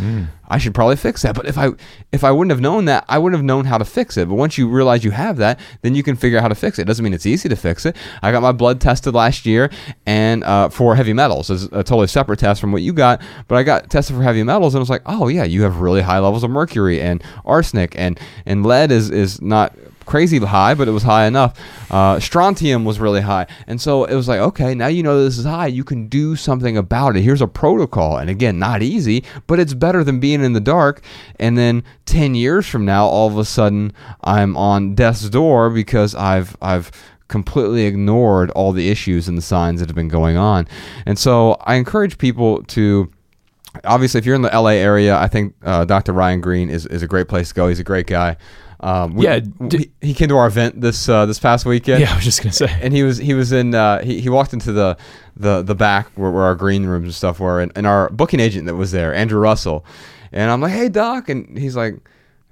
[SPEAKER 1] I should probably fix that. But if I if I wouldn't have known that, I wouldn't have known how to fix it. But once you realize you have that, then you can figure out how to fix it. It doesn't mean it's easy to fix it. I got my blood tested last year, and uh, for heavy metals, it's a totally separate test from what you got. But I got tested for heavy metals, and it was like, oh yeah, you have really high levels of mercury and arsenic, and and lead is is not crazy high, but it was high enough. Uh, strontium was really high. And so it was like, okay, now you know this is high. You can do something about it. Here's a protocol. And again, not easy, but it's better than being in the dark. And then 10 years from now, all of a sudden, I'm on death's door because I've, I've, completely ignored all the issues and the signs that have been going on. And so I encourage people to obviously if you're in the LA area, I think uh, Dr. Ryan Green is, is a great place to go. He's a great guy. Um, we-
[SPEAKER 2] Yeah,
[SPEAKER 1] we- he came to our event this uh, this past weekend.
[SPEAKER 2] Yeah, I was just gonna say.
[SPEAKER 1] and he was he was in uh, he, he walked into the the the back where, where our green rooms and stuff were, and, and our booking agent that was there, Andrew Russell, and I'm like, hey doc, and he's like.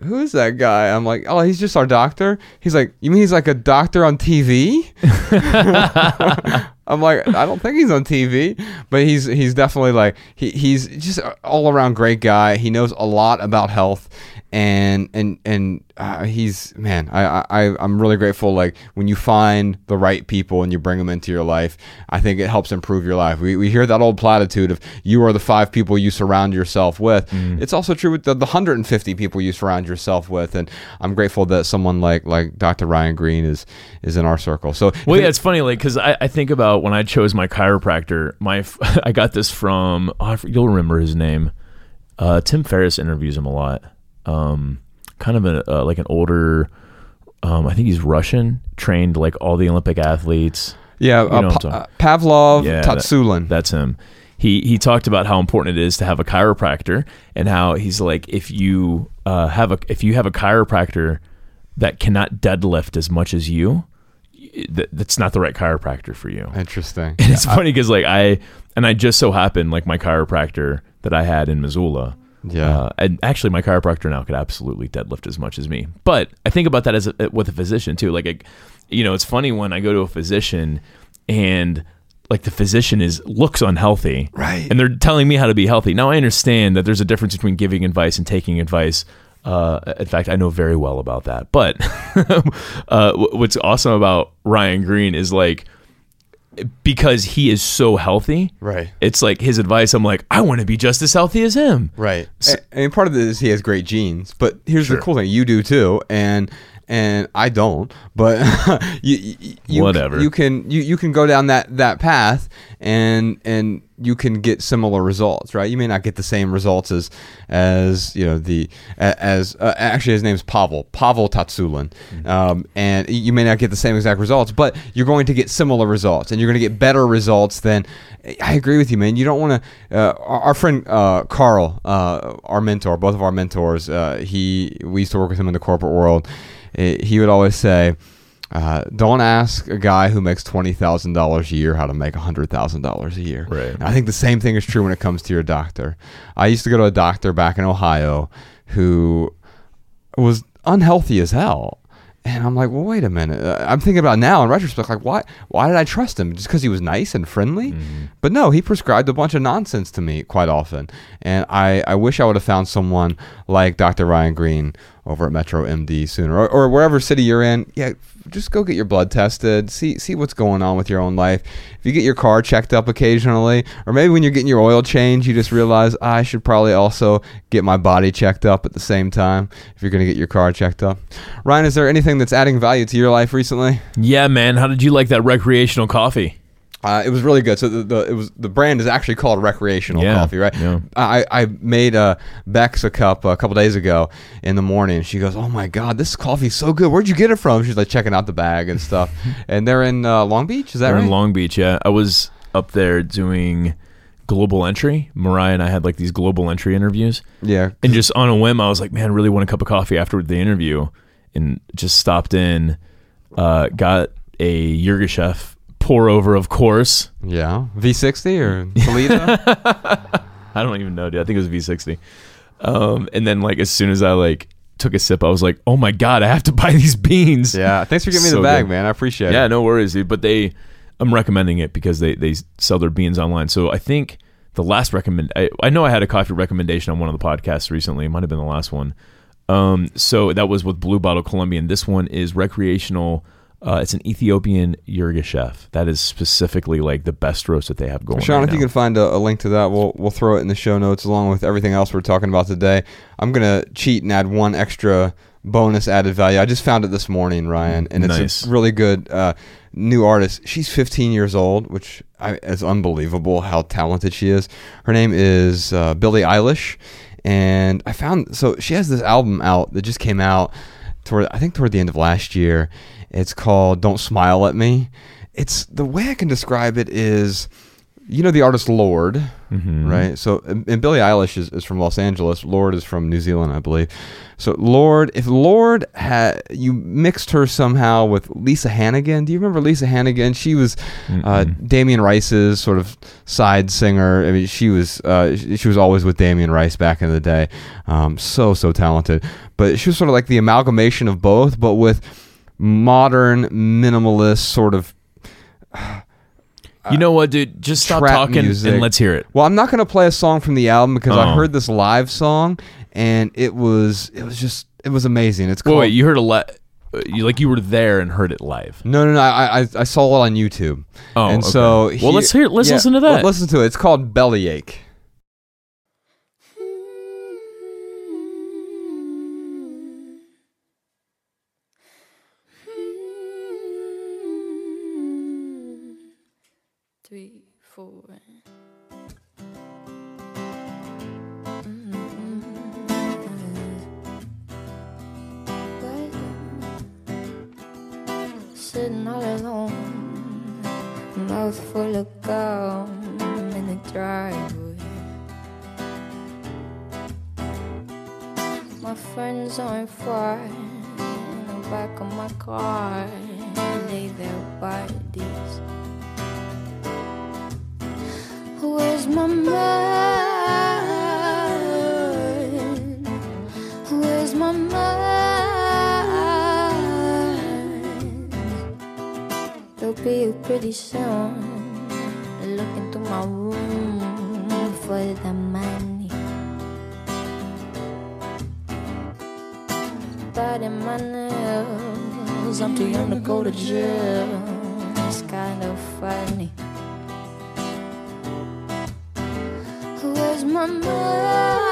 [SPEAKER 1] Who is that guy? I'm like, oh, he's just our doctor. He's like, you mean he's like a doctor on TV? I'm like, I don't think he's on TV, but he's he's definitely like he, he's just all around great guy. He knows a lot about health, and and and uh, he's man I, I i'm really grateful like when you find the right people and you bring them into your life i think it helps improve your life we, we hear that old platitude of you are the five people you surround yourself with
[SPEAKER 2] Mm.
[SPEAKER 1] it's also true with the, the 150 people you surround yourself with and i'm grateful that someone like like dr ryan green is is in our circle so
[SPEAKER 2] Well, yeah, it's funny, like, because I, I think about when I chose my chiropractor. My I got this from oh, you'll remember his name. Uh, Tim Ferriss interviews him a lot. Um, kind of a uh, like an older. Um, I think he's Russian, trained like all the Olympic athletes.
[SPEAKER 1] yeah
[SPEAKER 2] know
[SPEAKER 1] uh, Pa- uh, pavlov
[SPEAKER 2] Yeah, that-
[SPEAKER 1] Tsatsouline
[SPEAKER 2] That's him. He he talked about how important it is to have a chiropractor and how he's like if you uh, have a if you have a chiropractor that cannot deadlift as much as you, that, that's not the right chiropractor for you.
[SPEAKER 1] interesting
[SPEAKER 2] And it's funny because like I and I just so happened like my chiropractor that I had in Missoula.
[SPEAKER 1] Yeah.
[SPEAKER 2] Uh, and actually, my chiropractor now could absolutely deadlift as much as me. But I think about that as a, with a physician too. Like, I, you know, it's funny when I go to a physician and like the physician is looks unhealthy,
[SPEAKER 1] Right.
[SPEAKER 2] And they're telling me how to be healthy. Now I understand that there's a difference between giving advice and taking advice. Uh, in fact, I know very well about that. But uh, what's awesome about Ryan Green is like because he is so healthy,
[SPEAKER 1] Right.
[SPEAKER 2] It's like his advice. I'm like, I want to be just as healthy as him.
[SPEAKER 1] Right. I I mean, part of it is he has great genes, but here's
[SPEAKER 2] Sure.
[SPEAKER 1] the cool thing: you do too, and and I don't. But you, you, you
[SPEAKER 2] Whatever.
[SPEAKER 1] You can you, you can go down that that path, and and you can get similar results, right? You may not get the same results as as you know the as uh, actually his name's Pavel Pavel Tsatsouline, um, and you may not get the same exact results, but you're going to get similar results, and you're going to get better results than. I agree with you, man. You don't want to. Uh, our, our friend uh, Carl, uh, our mentor, both of our mentors, uh, he we used to work with him in the corporate world. Uh, he would always say. Uh, don't ask a guy who makes twenty thousand dollars a year how to make hundred thousand dollars a year.
[SPEAKER 2] Right.
[SPEAKER 1] And I think the same thing is true when it comes to your doctor. I used to go to a doctor back in Ohio who was unhealthy as hell. And I'm like, well, wait a minute. Uh, I'm thinking about now in retrospect, like, why? Why did I trust him? Just because he was nice and friendly? But no, he prescribed a bunch of nonsense to me quite often. And I, I wish I would have found someone like Dr. Ryan Green over at Metro MD sooner, or, or wherever city you're in. Yeah, just go get your blood tested. See see what's going on with your own life. If you get your car checked up occasionally, or maybe when you're getting your oil change, you just realize "Ah, I should probably also get my body checked up at the same time. If you're going to get your car checked up, Ryan, is there anything that's adding value to your life recently?
[SPEAKER 2] Yeah, man. How did you like that recreational coffee?
[SPEAKER 1] Uh, it was really good. So the, the it was the brand is actually called Recreational
[SPEAKER 2] Yeah,
[SPEAKER 1] Coffee, right?
[SPEAKER 2] yeah.
[SPEAKER 1] I I made uh, Bex a cup a couple days ago in the morning. She goes, "Oh my god, this coffee's so good. Where'd you get it from?" She's like checking out the bag and stuff. and they're in uh, Long Beach. Is that
[SPEAKER 2] We're
[SPEAKER 1] right?
[SPEAKER 2] in Long Beach. Yeah, I was up there doing global entry. Mariah and I had like these global entry interviews,
[SPEAKER 1] yeah.
[SPEAKER 2] and just on a whim, I was like, "Man, I really want a cup of coffee after the interview," and just stopped in, uh, got a Yirgacheffe pour over, of course.
[SPEAKER 1] Yeah. V60 or Toledo?
[SPEAKER 2] I don't even know, dude. I think it was V60. Um, and then like as soon as I like took a sip, I was like, "Oh my god, I have to buy these beans."
[SPEAKER 1] yeah. Thanks for giving me the bag,
[SPEAKER 2] good.
[SPEAKER 1] man. I appreciate
[SPEAKER 2] Yeah,
[SPEAKER 1] it.
[SPEAKER 2] Yeah, no worries, dude. But they, I'm recommending it because they they sell their beans online. So I think the last recommend, I, I know I had a coffee recommendation on one of the podcasts recently. It might have been the last one. Um, so that was with Blue Bottle Colombian. This one is recreational. Uh, it's an Ethiopian Yirgacheffe. That is specifically like the best roast that they have going. On.
[SPEAKER 1] Sean,
[SPEAKER 2] right
[SPEAKER 1] if you can find a, a link to that, we'll we'll throw it in the show notes along with everything else we're talking about today. I'm gonna cheat and add one extra bonus added value. I just found it this morning, Ryan, and it's
[SPEAKER 2] Nice.
[SPEAKER 1] a really good uh, new artist. She's 15 years old, which I, is unbelievable how talented she is. Her name is uh, Billie Eilish, and I found so she has this album out that just came out toward I think toward the end of last year. It's called "Don't Smile at Me." It's the way I can describe it is, you know, the artist Lorde, right? So, and Billie Eilish is, is from Los Angeles. Lorde is from New Zealand, I believe. So, Lorde, if Lorde had you mixed her somehow with Lisa Hannigan, do you remember Lisa Hannigan? She was uh, Damien Rice's sort of side singer. I mean, she was uh, she she was always with Damien Rice back in the day. Um, so so talented, but she was sort of like the amalgamation of both, but with modern minimalist sort of
[SPEAKER 2] You know what, dude? Just stop talking
[SPEAKER 1] music.
[SPEAKER 2] and let's hear it.
[SPEAKER 1] Well, I'm not gonna play a song from the album because I
[SPEAKER 2] Oh.
[SPEAKER 1] heard this live song and it was it was just it was amazing. It's called
[SPEAKER 2] wait, you heard a le- uh, you like you were there and heard it live.
[SPEAKER 1] No, no, no. I I, I saw it on YouTube.
[SPEAKER 2] Oh,
[SPEAKER 1] and
[SPEAKER 2] okay.
[SPEAKER 1] so
[SPEAKER 2] Well, let's hear- let's
[SPEAKER 1] yeah,
[SPEAKER 2] listen to that.
[SPEAKER 1] Listen to it. It's called Bellyache.
[SPEAKER 6] Sitting all alone, mouth full of gum in the driveway. My friends on fire in the back of my car, lay their bodies. Where's my mind? Here pretty soon. Looking through my room for the money. In my nails. I'm too young to go to jail. It's kind of funny. Where's my mind?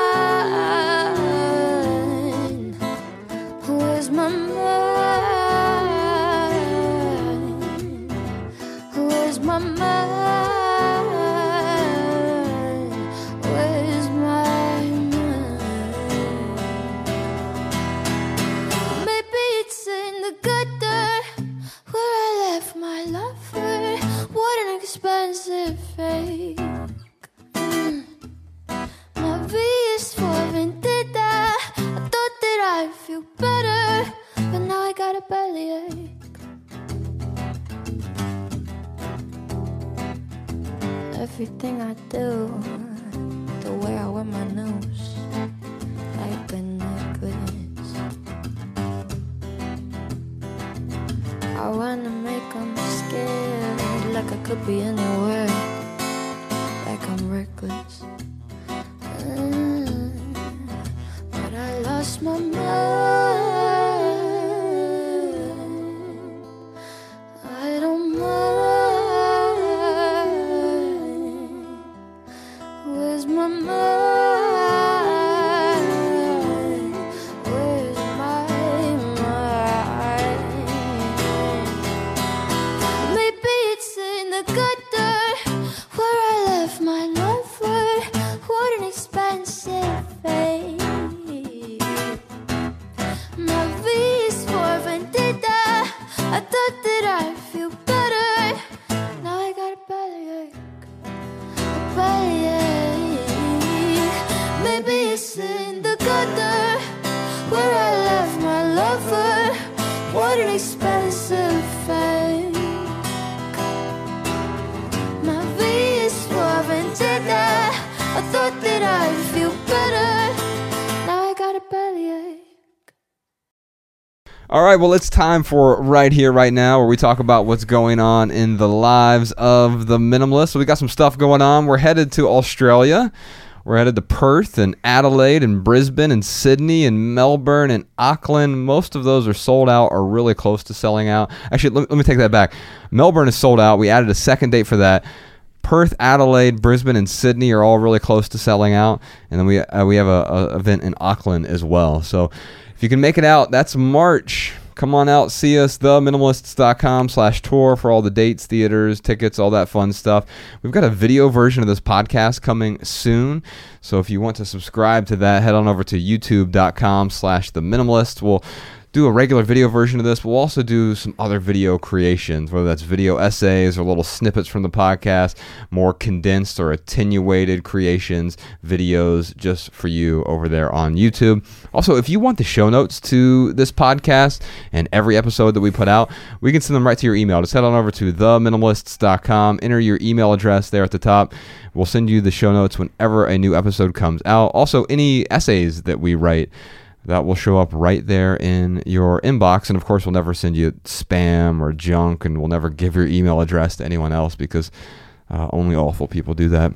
[SPEAKER 1] All right, well, it's time for right here, right now, where we talk about what's going on in the lives of the minimalist. So we got some stuff going on. We're headed to Australia. We're headed to Perth and Adelaide and Brisbane and Sydney and Melbourne and Auckland. Most of those are sold out or really close to selling out. Actually, let, let me take that back. Melbourne is sold out. We added a second date for that. Perth, Adelaide, Brisbane, and Sydney are all really close to selling out, and then we uh, we have a, a event in Auckland as well. So if you can make it out, that's March. Come on out, see us, theminimalists.com slash tour for all the dates, theaters, tickets, all that fun stuff. We've got a video version of this podcast coming soon. So if you want to subscribe to that, head on over to youtube.com slash the minimalist. We'll do a regular video version of this. We'll also do some other video creations, whether that's video essays or little snippets from the podcast, more condensed or attenuated creations, videos just for you over there on YouTube. Also, if you want the show notes to this podcast and every episode that we put out, we can send them right to your email. Just head on over to theminimalists.com, enter your email address there at the top. We'll send you the show notes whenever a new episode comes out. Also, any essays that we write that will show up right there in your inbox. And of course, we'll never send you spam or junk, and we'll never give your email address to anyone else because uh, only awful people do that.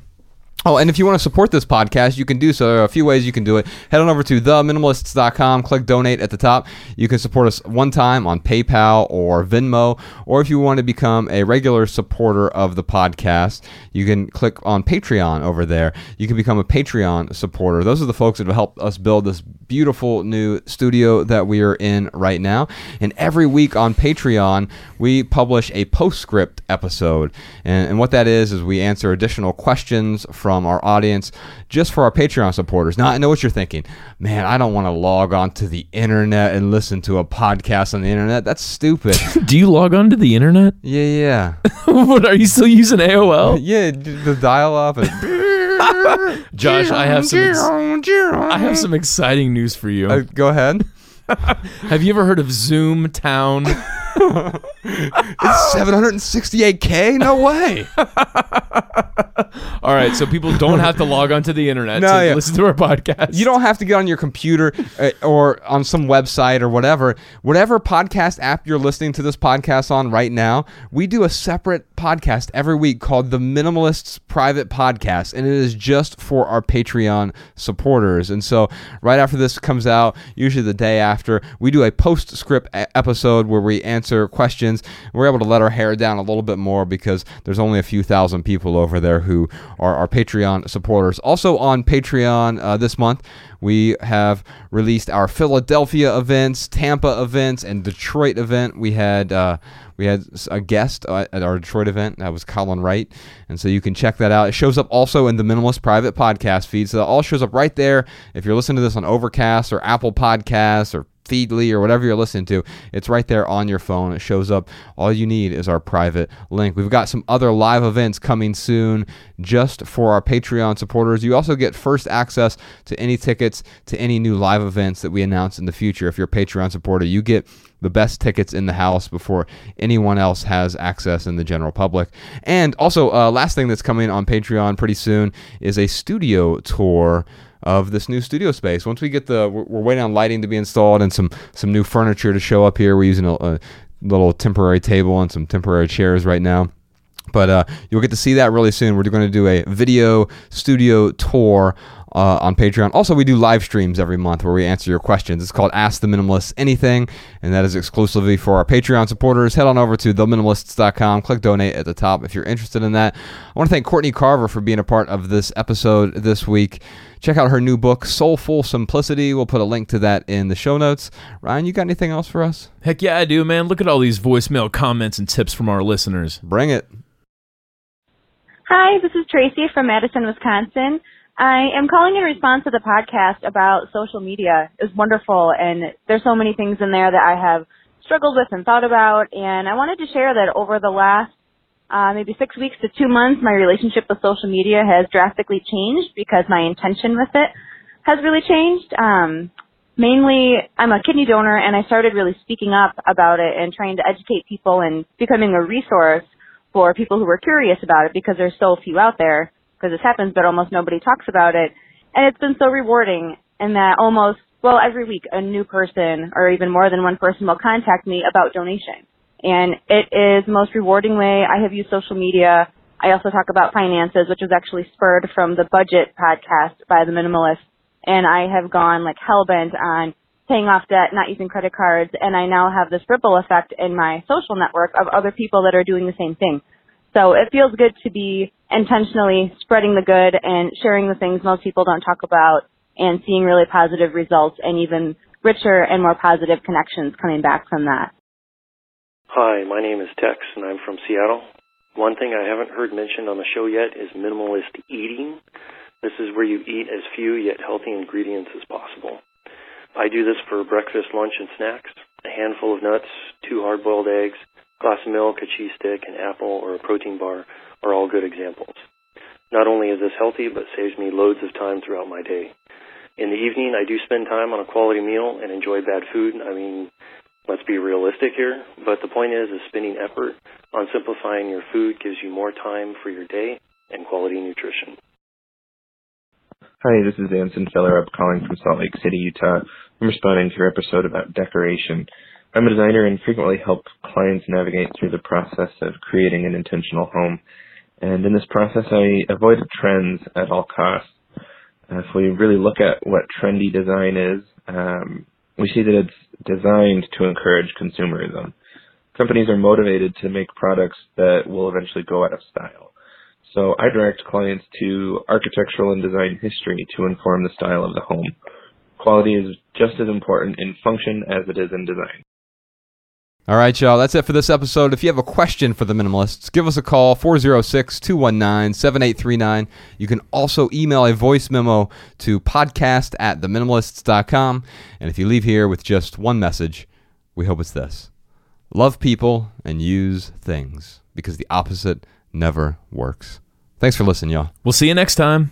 [SPEAKER 1] Oh, and if you want to support this podcast, you can do so. There are a few ways you can do it. Head on over to theminimalists.com, click donate at the top. You can support us one time on PayPal or Venmo, or if you want to become a regular supporter of the podcast, you can click on Patreon over there. You can become a Patreon supporter. Those are the folks that have helped us build this beautiful new studio that we are in right now. And every week on Patreon, we publish a postscript episode. And, and what that is, is we answer additional questions from our audience just for our Patreon supporters. Now, I know what you're thinking. Man, I don't want to log on to the internet and listen to a podcast on the internet. That's stupid.
[SPEAKER 2] Do you log on to the internet?
[SPEAKER 1] yeah, yeah.
[SPEAKER 2] what are you still using AOL?
[SPEAKER 1] Yeah, the dial up and
[SPEAKER 2] Josh, I have some ex- I have some exciting news for you.
[SPEAKER 1] Uh, go ahead.
[SPEAKER 2] have you ever heard of Zoom Town?
[SPEAKER 1] It's 768k? No way.
[SPEAKER 2] All right, so people don't have to log onto the internet
[SPEAKER 1] No,
[SPEAKER 2] to
[SPEAKER 1] yeah.
[SPEAKER 2] listen to our podcast.
[SPEAKER 1] You don't have to get on your computer uh, or on some website or whatever. Whatever podcast app you're listening to this podcast on right now, we do a separate podcast every week called The Minimalists Private Podcast, and it is just for our Patreon supporters. And so, right after this comes out, usually the day after, we do a postscript episode where we answer questions. We're able to let our hair down a little bit more because there's only a few thousand people over there who are our Patreon supporters. Also on Patreon uh, this month, we have released our Philadelphia events, Tampa events, and Detroit event. We had uh, we had a guest uh, at our Detroit event. That was Colin Wright, and so you can check that out. It shows up also in the Minimalist Private Podcast feed, so that all shows up right there. If you're listening to this on Overcast or Apple Podcasts or Feedly or whatever you're listening to, it's right there on your phone. It shows up. All you need is our private link. We've got some other live events coming soon just for our Patreon supporters. You also get first access to any tickets to any new live events that we announce in the future. If you're a Patreon supporter, you get the best tickets in the house before anyone else has access in the general public. And also, uh, last thing that's coming on Patreon pretty soon is a studio tour of this new studio space. Once we get the, we're, waiting on lighting to be installed and some some new furniture to show up here. We're using a, a little temporary table and some temporary chairs right now. But uh, you'll get to see that really soon. We're going to do a video studio tour uh, on Patreon. Also, we do live streams every month where we answer your questions. It's called Ask the Minimalists Anything, and that is exclusively for our Patreon supporters. Head on over to theminimalists.com, click donate at the top if you're interested in that. I want to thank Courtney Carver for being a part of this episode this week. Check out her new book, Soulful Simplicity. We'll put a link to that in the show notes. Ryan, you got anything else for us?
[SPEAKER 2] Heck yeah, I do, man. Look at all these voicemail comments and tips from our listeners.
[SPEAKER 1] Bring it.
[SPEAKER 7] Hi, this is Tracy from Madison, Wisconsin. I am calling in response to the podcast about social media. It's wonderful, and there's so many things in there that I have struggled with and thought about. And I wanted to share that over the last uh, maybe six weeks to two months, my relationship with social media has drastically changed because my intention with it has really changed. Um, mainly, I'm a kidney donor, and I started really speaking up about it and trying to educate people and becoming a resource for people who are curious about it because there's so few out there because this happens, but almost nobody talks about it. And it's been so rewarding in that almost, well, every week a new person or even more than one person will contact me about donation. And it is the most rewarding way I have used social media. I also talk about finances, which was actually spurred from the budget podcast by the minimalist. And I have gone like hell bent on paying off debt, not using credit cards, and I now have this ripple effect in my social network of other people that are doing the same thing. So it feels good to be intentionally spreading the good and sharing the things most people don't talk about and seeing really positive results and even richer and more positive connections coming back from that.
[SPEAKER 8] Hi, my name is Tex, and I'm from Seattle. One thing I haven't heard mentioned on the show yet is minimalist eating. This is where you eat as few yet healthy ingredients as possible. I do this for breakfast, lunch, and snacks. A handful of nuts, two hard-boiled eggs, glass of milk, a cheese stick, an apple, or a protein bar are all good examples. Not only is this healthy, but saves me loads of time throughout my day. In the evening, I do spend time on a quality meal and enjoy bad food. I mean, let's be realistic here, but the point is, is spending effort on simplifying your food gives you more time for your day and quality nutrition.
[SPEAKER 9] Hi, this is Anson Feller. I'm calling from Salt Lake City, Utah. I'm responding to your episode about decoration. I'm a designer and frequently help clients navigate through the process of creating an intentional home. And in this process, I avoid trends at all costs. Uh, if we really look at what trendy design is, um, we see that it's designed to encourage consumerism. Companies are motivated to make products that will eventually go out of style. So I direct clients to architectural and design history to inform the style of the home. Quality is just as important in function as it is in design.
[SPEAKER 1] All right, y'all. That's it for this episode. If you have a question for the minimalists, give us a call 406 219 7839. You can also email a voice memo to podcast at theminimalists.com. And if you leave here with just one message, we hope it's this love people and use things because the opposite never works. Thanks for listening, y'all.
[SPEAKER 2] We'll see you next time.